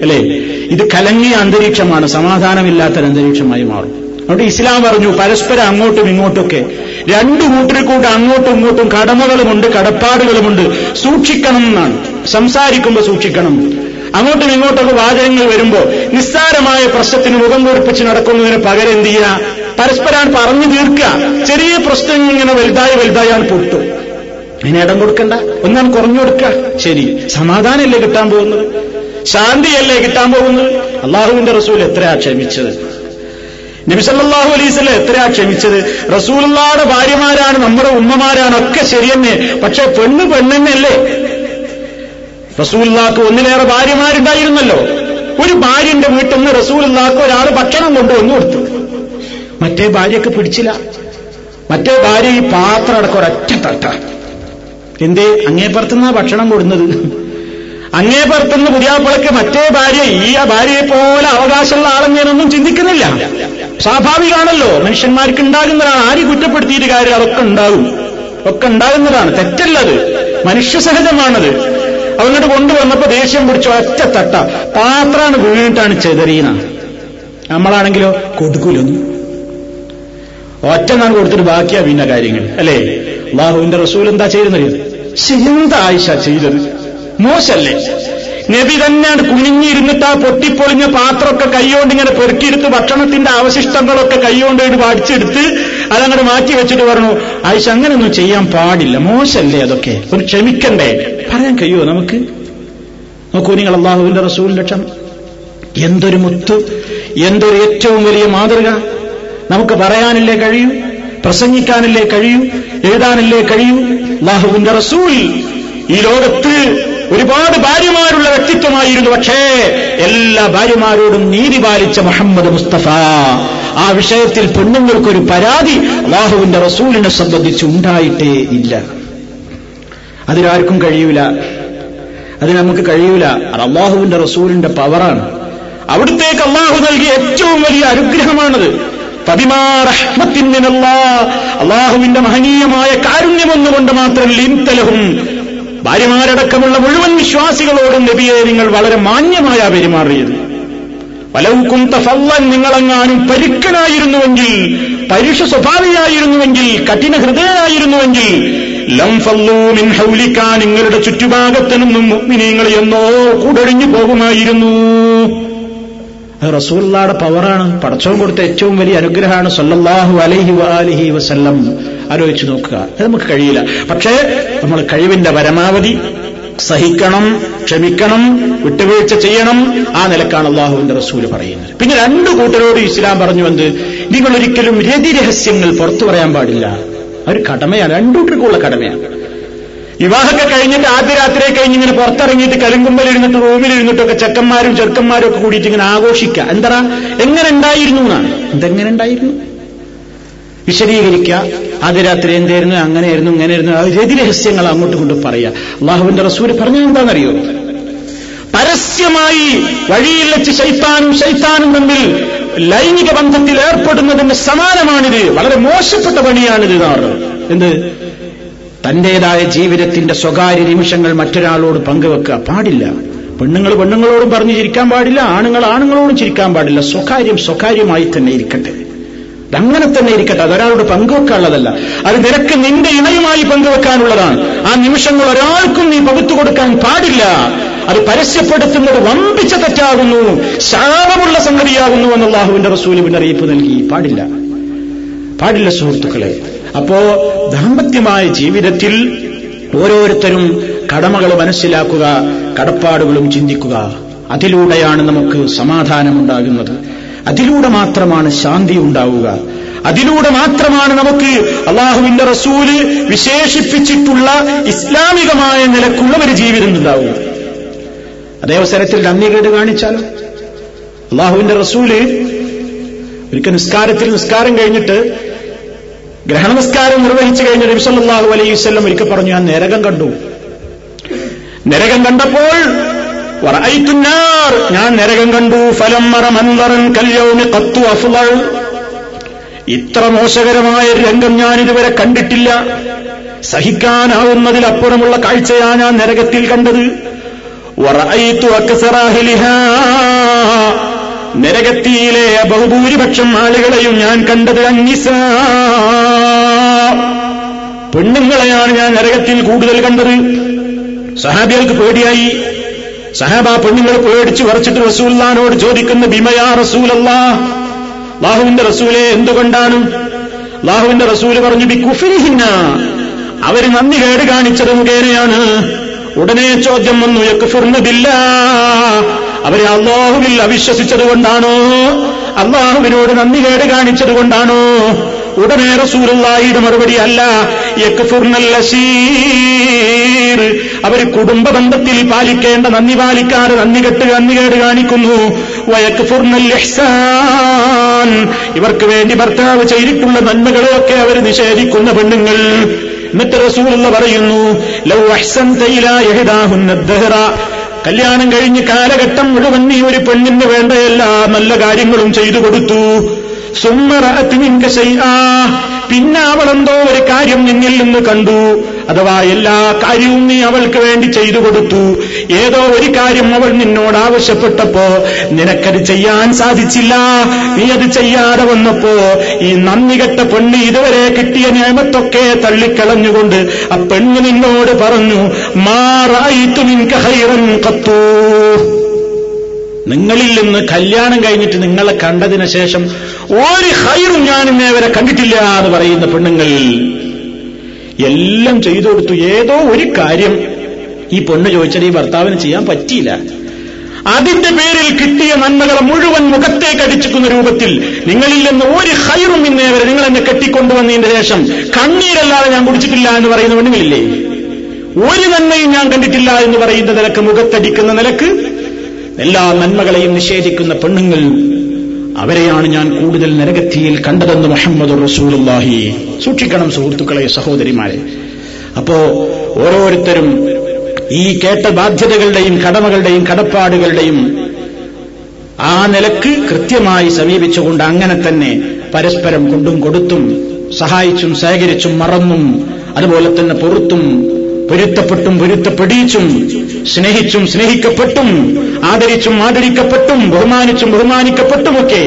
അല്ലേ? ഇത് കലങ്ങിയ അന്തരീക്ഷമാണ്. സമാധാനമില്ലാത്തൊരു അന്തരീക്ഷമായി മാറും. അതുകൊണ്ട് ഇസ്ലാം പറഞ്ഞു പരസ്പരം അങ്ങോട്ടും ഇങ്ങോട്ടൊക്കെ രണ്ടു കൂട്ടരിൽ കൂടെ അങ്ങോട്ടും ഇങ്ങോട്ടും കടമകളുമുണ്ട് കടപ്പാടുകളുമുണ്ട്. സൂക്ഷിക്കണം എന്നാണ് സംസാരിക്കുമ്പോൾ സൂക്ഷിക്കണം. അങ്ങോട്ടും ഇങ്ങോട്ടൊക്കെ വാചകങ്ങൾ വരുമ്പോൾ നിസ്സാരമായ പ്രശ്നത്തിന് മുഖം കുറിപ്പിച്ച് നടക്കുന്നതിന് പകരം എന്ത് ചെയ്യുക പരസ്പരം പറഞ്ഞു തീർക്കുക. ചെറിയ പ്രശ്നങ്ങൾ ഇങ്ങനെ വലുതായി വലുതായാണ് പൊട്ടു. അതിന് ഇടം കൊടുക്കണ്ട. ഒന്നാം കുറഞ്ഞു കൊടുക്കുക. ശരി. സമാധാനമല്ലേ കിട്ടാൻ പോകുന്നത്? ശാന്തിയല്ലേ കിട്ടാൻ പോകുന്നത്? അള്ളാഹുവിന്റെ റസൂൽ എത്രയാ ക്ഷമിച്ചത്? നബിസല്ലാഹു അലൈസ്ലെ എത്രയാ ക്ഷമിച്ചത്? റസൂലുള്ളാടെ ഭാര്യമാരാണ് നമ്മുടെ ഉമ്മമാരാണ് ഒക്കെ ശരിയെന്നെ. പക്ഷെ പെണ്ണ് പെണ്ണെന്നല്ലേ? റസൂലുള്ളാക്ക് ഒന്നിലേറെ ഭാര്യമാരുണ്ടായിരുന്നല്ലോ. ഒരു ഭാര്യന്റെ വീട്ടിൽ നിന്ന് റസൂലുള്ളാക്ക് ഒരാൾ ഭക്ഷണം കൊണ്ടുവന്നു കൊടുത്തു. മറ്റേ ഭാര്യക്ക് പിടിച്ചില്ല. മറ്റേ ഭാര്യ ഈ പാത്രം അടക്കം ഒരൊറ്റ തട്ട. എന്തേ? അങ്ങേപ്പുറത്തുനിന്നാ ഭക്ഷണം കൊടുന്നത്? അങ്ങേ പുറത്തുനിന്ന് പുതിയാപ്പിളക്ക് മറ്റേ ഭാര്യ ഈ ഭാര്യയെ പോലെ അവകാശമുള്ള ആളെന്നൊന്നും ചിന്തിക്കുന്നില്ല. സ്വാഭാവികമാണല്ലോ മനുഷ്യന്മാർക്ക് ഉണ്ടാകുന്നതാണ് ആര് കുറ്റപ്പെടുത്തിയിട്ട് കാര്യം അതൊക്കെ ഉണ്ടാകും. ഒക്കെ ഉണ്ടാകുന്നതാണ് തെറ്റല്ലത്. മനുഷ്യസഹജമാണത്. അവങ്ങോട്ട് കൊണ്ടുവന്നപ്പോ ദേഷ്യം പിടിച്ചു ഒറ്റ തട്ട. പാത്രാണ് വീണിട്ടാണ് ചെതറിയുന്നത് നമ്മളാണെങ്കിലോ കൊടുക്കൂലൊന്നും. ഒറ്റ നാൾ കൊടുത്തിട്ട് ബാക്കിയാ പിന്നെ കാര്യങ്ങൾ. അല്ലേ? അള്ളാഹുവിന്റെ റസൂൽ എന്താ ചെയ്യുന്നത് എന്താ ആയിഷ ചെയ്തത്? മോശല്ലേ? നബി തന്നെയാണ് കുനിഞ്ഞിരുന്നിട്ട് ആ പൊട്ടിപ്പൊളിഞ്ഞ പാത്രമൊക്കെ കൈകൊണ്ട് ഇങ്ങനെ പെറുക്കിയെടുത്ത് ഭക്ഷണത്തിന്റെ അവശിഷ്ടങ്ങളൊക്കെ കൈകൊണ്ട് അടിച്ചെടുത്ത് അതങ്ങോട്ട് മാറ്റി വെച്ചിട്ട് പറഞ്ഞു ആയിഷ അങ്ങനെയൊന്നും ചെയ്യാൻ പാടില്ല. മോശല്ലേ അതൊക്കെ? ഒരു ക്ഷമിക്കണ്ടേ? പറയാൻ കഴിയുമോ നമുക്ക്? നോക്കൂ നിങ്ങൾ അള്ളാഹുവിന്റെ റസൂൽ ലക്ഷം എന്തൊരു മുത്ത് എന്തൊരു ഏറ്റവും വലിയ മാതൃക. നമുക്ക് പറയാനില്ലേ കഴിയൂ പ്രസംഗിക്കാനില്ലേ കഴിയൂ എഴുതാനില്ലേ കഴിയൂ. അള്ളാഹുവിന്റെ റസൂൽ ഈ ലോകത്ത് ഒരുപാട് ഭാര്യമാരുള്ള വ്യക്തിത്വമായിരുന്നു. പക്ഷേ എല്ലാ ഭാര്യമാരോടും നീതി പാലിച്ച മുഹമ്മദ് മുസ്തഫ. ആ വിഷയത്തിൽ പെണ്ണുങ്ങൾക്കൊരു പരാതി അള്ളാഹുവിന്റെ റസൂലിനെ സംബന്ധിച്ച് ഉണ്ടായിട്ടേ ഇല്ല. അതിനാർക്കും കഴിയൂല. അത് നമുക്ക് കഴിയൂല. അത് അള്ളാഹുവിന്റെ റസൂലിന്റെ പവറാണ്. അവിടുത്തേക്ക് അള്ളാഹു നൽകിയ ഏറ്റവും വലിയ അനുഗ്രഹമാണത്. അള്ളാഹുവിന്റെ മഹനീയമായ കാരുണ്യമൊന്നുകൊണ്ട് മാത്രം ലിന്തലഹും ഭാര്യമാരടക്കമുള്ള മുഴുവൻ വിശ്വാസികളോടും നബിയെ നിങ്ങൾ വളരെ മാന്യമായ പെരുമാറിയത്. വലവുക്കും തഫല്ലൻ നിങ്ങളെങ്ങാനും പരുക്കനായിരുന്നുവെങ്കിൽ പരുഷ സ്വഭാവിയായിരുന്നുവെങ്കിൽ കഠിന ഹൃദയനായിരുന്നുവെങ്കിൽ ലം ഫല്ലൂ മിൻ ഹൗലിക്ക നിങ്ങളുടെ ചുറ്റുഭാഗത്തു നിന്നും മുഗ്മിനീങ്ങൾ എന്നോ കൂടൊഴിഞ്ഞു പോകുമായിരുന്നു. റസൂല്ലാടെ പവറാണ്. പടച്ചവും കൊടുത്ത ഏറ്റവും വലിയ അനുഗ്രഹമാണ് സല്ലല്ലാഹു അലൈഹി അലിഹി വസല്ലം. ആലോചിച്ചു നോക്കുക. അത് നമുക്ക് കഴിയില്ല. പക്ഷേ നമ്മൾ കഴിവിന്റെ പരമാവധി സഹിക്കണം ക്ഷമിക്കണം വിട്ടുവീഴ്ച ചെയ്യണം. ആ നിലക്കാണ് അള്ളാഹുവിന്റെ റസൂൽ പറയുന്നത്. പിന്നെ രണ്ടു കൂട്ടരോട് ഇസ്ലാം പറഞ്ഞു എന്ത്? നിങ്ങൾ ഒരിക്കലും രതിരഹസ്യങ്ങൾ പുറത്തു പറയാൻ പാടില്ല. ഒരു കടമയാണ്. രണ്ടു കൂട്ടർക്കുള്ള കടമയാണ്. വിവാഹമൊക്കെ കഴിഞ്ഞിട്ട് ആദ്യ രാത്രിയെ കഴിഞ്ഞ് ഇങ്ങനെ പുറത്തിറങ്ങിയിട്ട് കലുങ്കുമ്പലിരുന്നിട്ട് റൂമിലിരുന്നിട്ടൊക്കെ ചെക്കന്മാരും ചെറുക്കന്മാരും ഒക്കെ കൂടിയിട്ട് ഇങ്ങനെ ആഘോഷിക്കുക എന്താ എങ്ങനെ ഉണ്ടായിരുന്നു എന്നാണ് എന്തെങ്ങനെ ഉണ്ടായിരുന്നു? വിശദീകരിക്കുക ആദ്യ രാത്രി എന്തായിരുന്നു? അങ്ങനെയായിരുന്നു ഇങ്ങനെയായിരുന്നു. രതിരഹസ്യങ്ങൾ അങ്ങോട്ട് കൊണ്ട് പറയുക അള്ളാഹുവിന്റെ റസൂര് പറഞ്ഞ എന്താണെന്നറിയോ? പരസ്യമായി വഴിയിൽ വെച്ച് ശൈത്താനും ശൈത്താനും തമ്മിൽ ലൈംഗിക ബന്ധത്തിൽ ഏർപ്പെടുന്നതിന് സമാനമാണിത്. വളരെ മോശപ്പെട്ട പണിയാണിത് എന്നാണ് എന്ത്? തന്റേതായ ജീവിതത്തിന്റെ സ്വകാര്യ നിമിഷങ്ങൾ മറ്റൊരാളോട് പങ്കുവെക്കുക പാടില്ല. പെണ്ണുങ്ങൾ പെണ്ണുങ്ങളോടും പറഞ്ഞു ചിരിക്കാൻ പാടില്ല ആണുങ്ങൾ ആണുങ്ങളോടും ചിരിക്കാൻ പാടില്ല. സ്വകാര്യം സ്വകാര്യമായി തന്നെ ഇരിക്കട്ടെ. അങ്ങനെ തന്നെ ഇരിക്കട്ടെ. അതൊരാളോട് പങ്കുവെക്കാനുള്ളതല്ല അത് നിനക്ക് നിന്റെ ഇണയുമായി പങ്കുവെക്കാനുള്ളതാണ്. ആ നിമിഷങ്ങൾ ഒരാൾക്കും നീ പകുത്തു കൊടുക്കാൻ പാടില്ല. അത് പരസ്യപ്പെടുത്തുന്നത് വമ്പിച്ച തെറ്റാകുന്നു. ശാപമുള്ള സംഗതിയാകുന്നു എന്ന് അള്ളാഹുവിന്റെ റസൂൽ മുന്നറിയിപ്പ് നൽകി. പാടില്ല. പാടില്ല സുഹൃത്തുക്കളെ. അപ്പോ ദാമ്പത്യമായ ജീവിതത്തിൽ ഓരോരുത്തരും കടമകൾ മനസ്സിലാക്കുക കടപ്പാടുകളും ചിന്തിക്കുക. അതിലൂടെയാണ് നമുക്ക് സമാധാനമുണ്ടാകുന്നത്. അതിലൂടെ മാത്രമാണ് ശാന്തി ഉണ്ടാവുക. അതിലൂടെ മാത്രമാണ് നമുക്ക് അള്ളാഹുവിന്റെ റസൂൽ വിശേഷിപ്പിച്ചിട്ടുള്ള ഇസ്ലാമികമായ നിലക്കുള്ള ഒരു ജീവിതം ഉണ്ടാവുക. അതേ അവസരത്തിൽ നന്ദികേട് കാണിച്ചാൽ അള്ളാഹുവിന്റെ റസൂൽ ഒരിക്കൽ നിസ്കാരത്തിൽ നിസ്കാരം കഴിഞ്ഞിട്ട് ഗ്രഹണ നിസ്കാരം നിർവഹിച്ചു കഴിഞ്ഞ നബിസല്ലാഹു അലൈഹി വല്ലം ഒരിക്കൽ പറഞ്ഞു ഞാൻ നരകം കണ്ടു. നരകം കണ്ടപ്പോൾ ഞാൻ നരകം കണ്ടു. ഫലം മറ മൻവറൻ കല്യൗമി കത്തു അഫ്ളൽ ഇത്ര മോശകരമായ രംഗം ഞാൻ ഇതുവരെ കണ്ടിട്ടില്ല. സഹിക്കാനാവുന്നതിലപ്പുറമുള്ള കാഴ്ചയാണ് ഞാൻ നരകത്തിൽ കണ്ടത്. നരകത്തിയിലെ ബഹുഭൂരിപക്ഷം ആളുകളെയും ഞാൻ കണ്ടത് അന്നിസ പെണ്ണുങ്ങളെയാണ് ഞാൻ നരകത്തിൽ കൂടുതൽ കണ്ടത്. സഹാബികൾക്ക് പേടിയായി. സഹാബ പെണ്ണുങ്ങൾ പേടിച്ച് വരച്ചിട്ട് റസൂല്ലാനോട് ചോദിക്കുന്ന ബിമയാ റസൂലല്ലാ ലാഹുവിന്റെ റസൂലെ എന്തുകൊണ്ടാണ്? ലാഹുവിന്റെ റസൂൽ പറഞ്ഞു ബി കുഫിരിഹിന്ന. അവർ നന്ദി കേട് കാണിച്ചത് മുഖേനയാണ്. ഉടനെ ചോദ്യം വന്നു യക്കുഫിർന്നതില്ല അവരെ അള്ളാഹുവിൽ അവിശ്വസിച്ചതുകൊണ്ടാണോ? അള്ളാഹുവിനോട് നന്ദി കേട് കാണിച്ചതുകൊണ്ടാണോ? ഉടനെ റസൂലുള്ളാഹിയുടെ മറുപടി അല്ല അവർ കുടുംബ ബന്ധത്തിൽ പാലിക്കേണ്ട നന്ദി പാലിക്കാതെ നന്ദി കെട്ട് നന്ദി കേട് കാണിക്കുന്നു. ഇവർക്ക് വേണ്ടി ഭർത്താവ് ചെയ്തിട്ടുള്ള നന്മകളെയൊക്കെ അവർ നിഷേധിക്കുന്ന പെണ്ണുങ്ങൾ. എന്നിട്ട് റസൂലുള്ള പറയുന്നു ലൗ അഹ്സൻ ദഹ്റ. കല്യാണം കഴിഞ്ഞ് കാലഘട്ടം മുഴുവൻ നീ ഒരു പെണ്ണിന് വേണ്ട എല്ലാ നല്ല കാര്യങ്ങളും ചെയ്തു കൊടുത്തു. പിന്നെ അവളെന്തോ ഒരു കാര്യം നിന്നിൽ നിന്ന് കണ്ടു. അഥവാ എല്ലാ കാര്യവും നീ അവൾക്ക് വേണ്ടി ചെയ്തു കൊടുത്തു. ഏതോ ഒരു കാര്യം അവൾ നിന്നോട് ആവശ്യപ്പെട്ടപ്പോ നിനക്കത് ചെയ്യാൻ സാധിച്ചില്ല. നീ അത് ചെയ്യാതെ വന്നപ്പോ ഈ നന്ദി കെട്ട പെണ്ണ് ഇതുവരെ കിട്ടിയ നിയമത്തൊക്കെ തള്ളിക്കളഞ്ഞുകൊണ്ട് ആ പെണ്ണ് നിന്നോട് പറഞ്ഞു മാറായിട്ടു നിൻക ഹൈറൻ കത്തൂ നിങ്ങളിൽ നിന്ന് കല്യാണം കഴിഞ്ഞിട്ട് നിങ്ങളെ കണ്ടതിന് ശേഷം ഒരു ഹൈറും ഞാൻ ഇന്നേ വരെ കണ്ടിട്ടില്ല എന്ന് പറയുന്ന പെണ്ണുങ്ങൾ എല്ലാം ചെയ്തു കൊടുത്തു. ഏതോ ഒരു കാര്യം ഈ പെണ്ണ് ചോദിച്ചത് ഈ ഭർത്താവിന് ചെയ്യാൻ പറ്റിയില്ല. അതിന്റെ പേരിൽ കിട്ടിയ നന്മകളെ മുഴുവൻ മുഖത്തേക്ക് അടിച്ചിക്കുന്ന രൂപത്തിൽ നിങ്ങളിൽ നിന്ന് ഒരു ഹൈറും ഇന്നേ വരെ നിങ്ങൾ എന്നെ കെട്ടിക്കൊണ്ടുവന്നതിന്റെ ശേഷം കണ്ണീരല്ലാതെ ഞാൻ കുടിച്ചിട്ടില്ല എന്ന് പറയുന്ന പെണ്ണുങ്ങളില്ലേ? ഒരു നന്മയും ഞാൻ കണ്ടിട്ടില്ല എന്ന് പറയുന്ന നിലയ്ക്ക് മുഖത്തടിക്കുന്ന നിലയ്ക്ക് എല്ലാ നന്മകളെയും നിഷേധിക്കുന്ന പെണ്ണുങ്ങൾ അവരെയാണ് ഞാൻ കൂടുതൽ നരകത്തിയിൽ കണ്ടതെന്ന് മുഹമ്മദ് റസൂലുല്ലാഹി സൂക്ഷിക്കണം സുഹൃത്തുക്കളെ സഹോദരിമാരെ. അപ്പോ ഓരോരുത്തരും ഈ കേട്ട ബാധ്യതകളുടെയും കടമകളുടെയും കടപ്പാടുകളുടെയും ആ നിലയ്ക്ക് കൃത്യമായി സമീപിച്ചുകൊണ്ട് അങ്ങനെ തന്നെ പരസ്പരം കൊണ്ടും കൊടുത്തും സഹായിച്ചും സഹകരിച്ചും മറന്നും അതുപോലെ തന്നെ പൊറുത്തും പൊരുത്തപ്പെട്ടും പൊരുത്തപ്പെടിച്ചും സ്നേഹിച്ചും സ്നേഹിക്കപ്പെട്ടും ആദരിച്ചും ആദരിക്കപ്പെട്ടും ബഹുമാനിച്ചും ബഹുമാനിക്കപ്പെട്ടുമൊക്കെ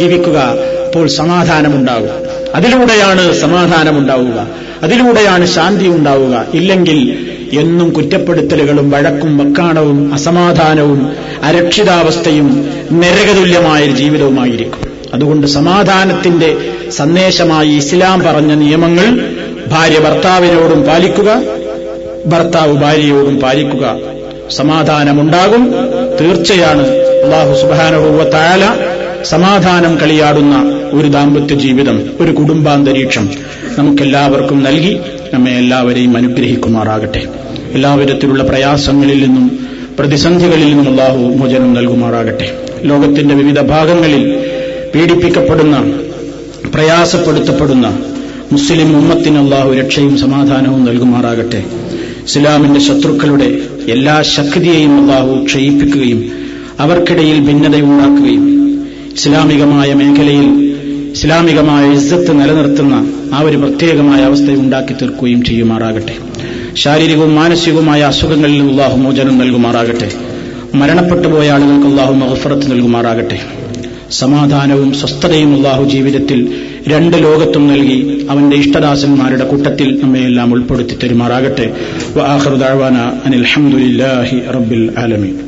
ജീവിക്കുക അപ്പോൾ സമാധാനമുണ്ടാവുക. അതിലൂടെയാണ് സമാധാനമുണ്ടാവുക. അതിലൂടെയാണ് ശാന്തി ഉണ്ടാവുക. ഇല്ലെങ്കിൽ എന്നും കുറ്റപ്പെടുത്തലുകളും വഴക്കും വക്കാണവും അസമാധാനവും അരക്ഷിതാവസ്ഥയും നരകതുല്യമായ ജീവിതവുമായിരിക്കും. അതുകൊണ്ട് സമാധാനത്തിന്റെ സന്ദേശമായി ഇസ്ലാം പറഞ്ഞ നിയമങ്ങൾ ഭാര്യ ഭർത്താവിനോടും പാലിക്കുക. ഭർത്താവ് ഭാര്യയോടും പാലിക്കുക. സമാധാനമുണ്ടാകും. തീർച്ചയാണ്. അള്ളാഹു സുബാനുഭവത്തായാല സമാധാനം കളിയാടുന്ന ഒരു ദാമ്പത്യ ജീവിതം ഒരു കുടുംബാന്തരീക്ഷം നമുക്കെല്ലാവർക്കും നൽകി. നമ്മെ എല്ലാവരെയും അനുഗ്രഹിക്കുമാറാകട്ടെ. എല്ലാവിധത്തിലുള്ള പ്രയാസങ്ങളിൽ നിന്നും പ്രതിസന്ധികളിൽ നിന്നും അള്ളാഹു മോചനം നൽകുമാറാകട്ടെ. ലോകത്തിന്റെ വിവിധ ഭാഗങ്ങളിൽ പീഡിപ്പിക്കപ്പെടുന്ന പ്രയാസപ്പെടുത്തപ്പെടുന്ന മുസ്ലിം ഉമ്മത്തിന് അള്ളാഹു രക്ഷയും സമാധാനവും നൽകുമാറാകട്ടെ. ഇസ്ലാമിന്റെ ശത്രുക്കളുടെ എല്ലാ ശക്തിയെയും അള്ളാഹു ക്ഷയിപ്പിക്കുകയും അവർക്കിടയിൽ ഭിന്നതയുണ്ടാക്കുകയും ഇസ്ലാമികമായ മേഖലയിൽ ഇസ്ലാമികമായ ഇസ്സത്ത് നിലനിർത്തുന്ന ആ ഒരു പ്രത്യേകമായ അവസ്ഥ ഉണ്ടാക്കി തീർക്കുകയും ചെയ്യുമാറാകട്ടെ. ശാരീരികവും മാനസികവുമായ അസുഖങ്ങളിൽ അള്ളാഹു മോചനം നൽകുമാറാകട്ടെ. മരണപ്പെട്ടുപോയ ആളുകൾക്ക് അള്ളാഹു മഹഫറത്ത് നൽകുമാറാകട്ടെ. സമാധാനവും സ്വസ്ഥതയും അള്ളാഹു ജീവിതത്തിൽ രണ്ട് ലോകത്തും നൽകി അവന്റെ ഇഷ്ടദാസന്മാരുടെ കൂട്ടത്തിൽ നമ്മയെല്ലാം ഉൾപ്പെടുത്തി തരുമാറാകട്ടെ. അനിൽ അലഹമുല്ലാഹി റബ്ബിൽ ആലമീൻ.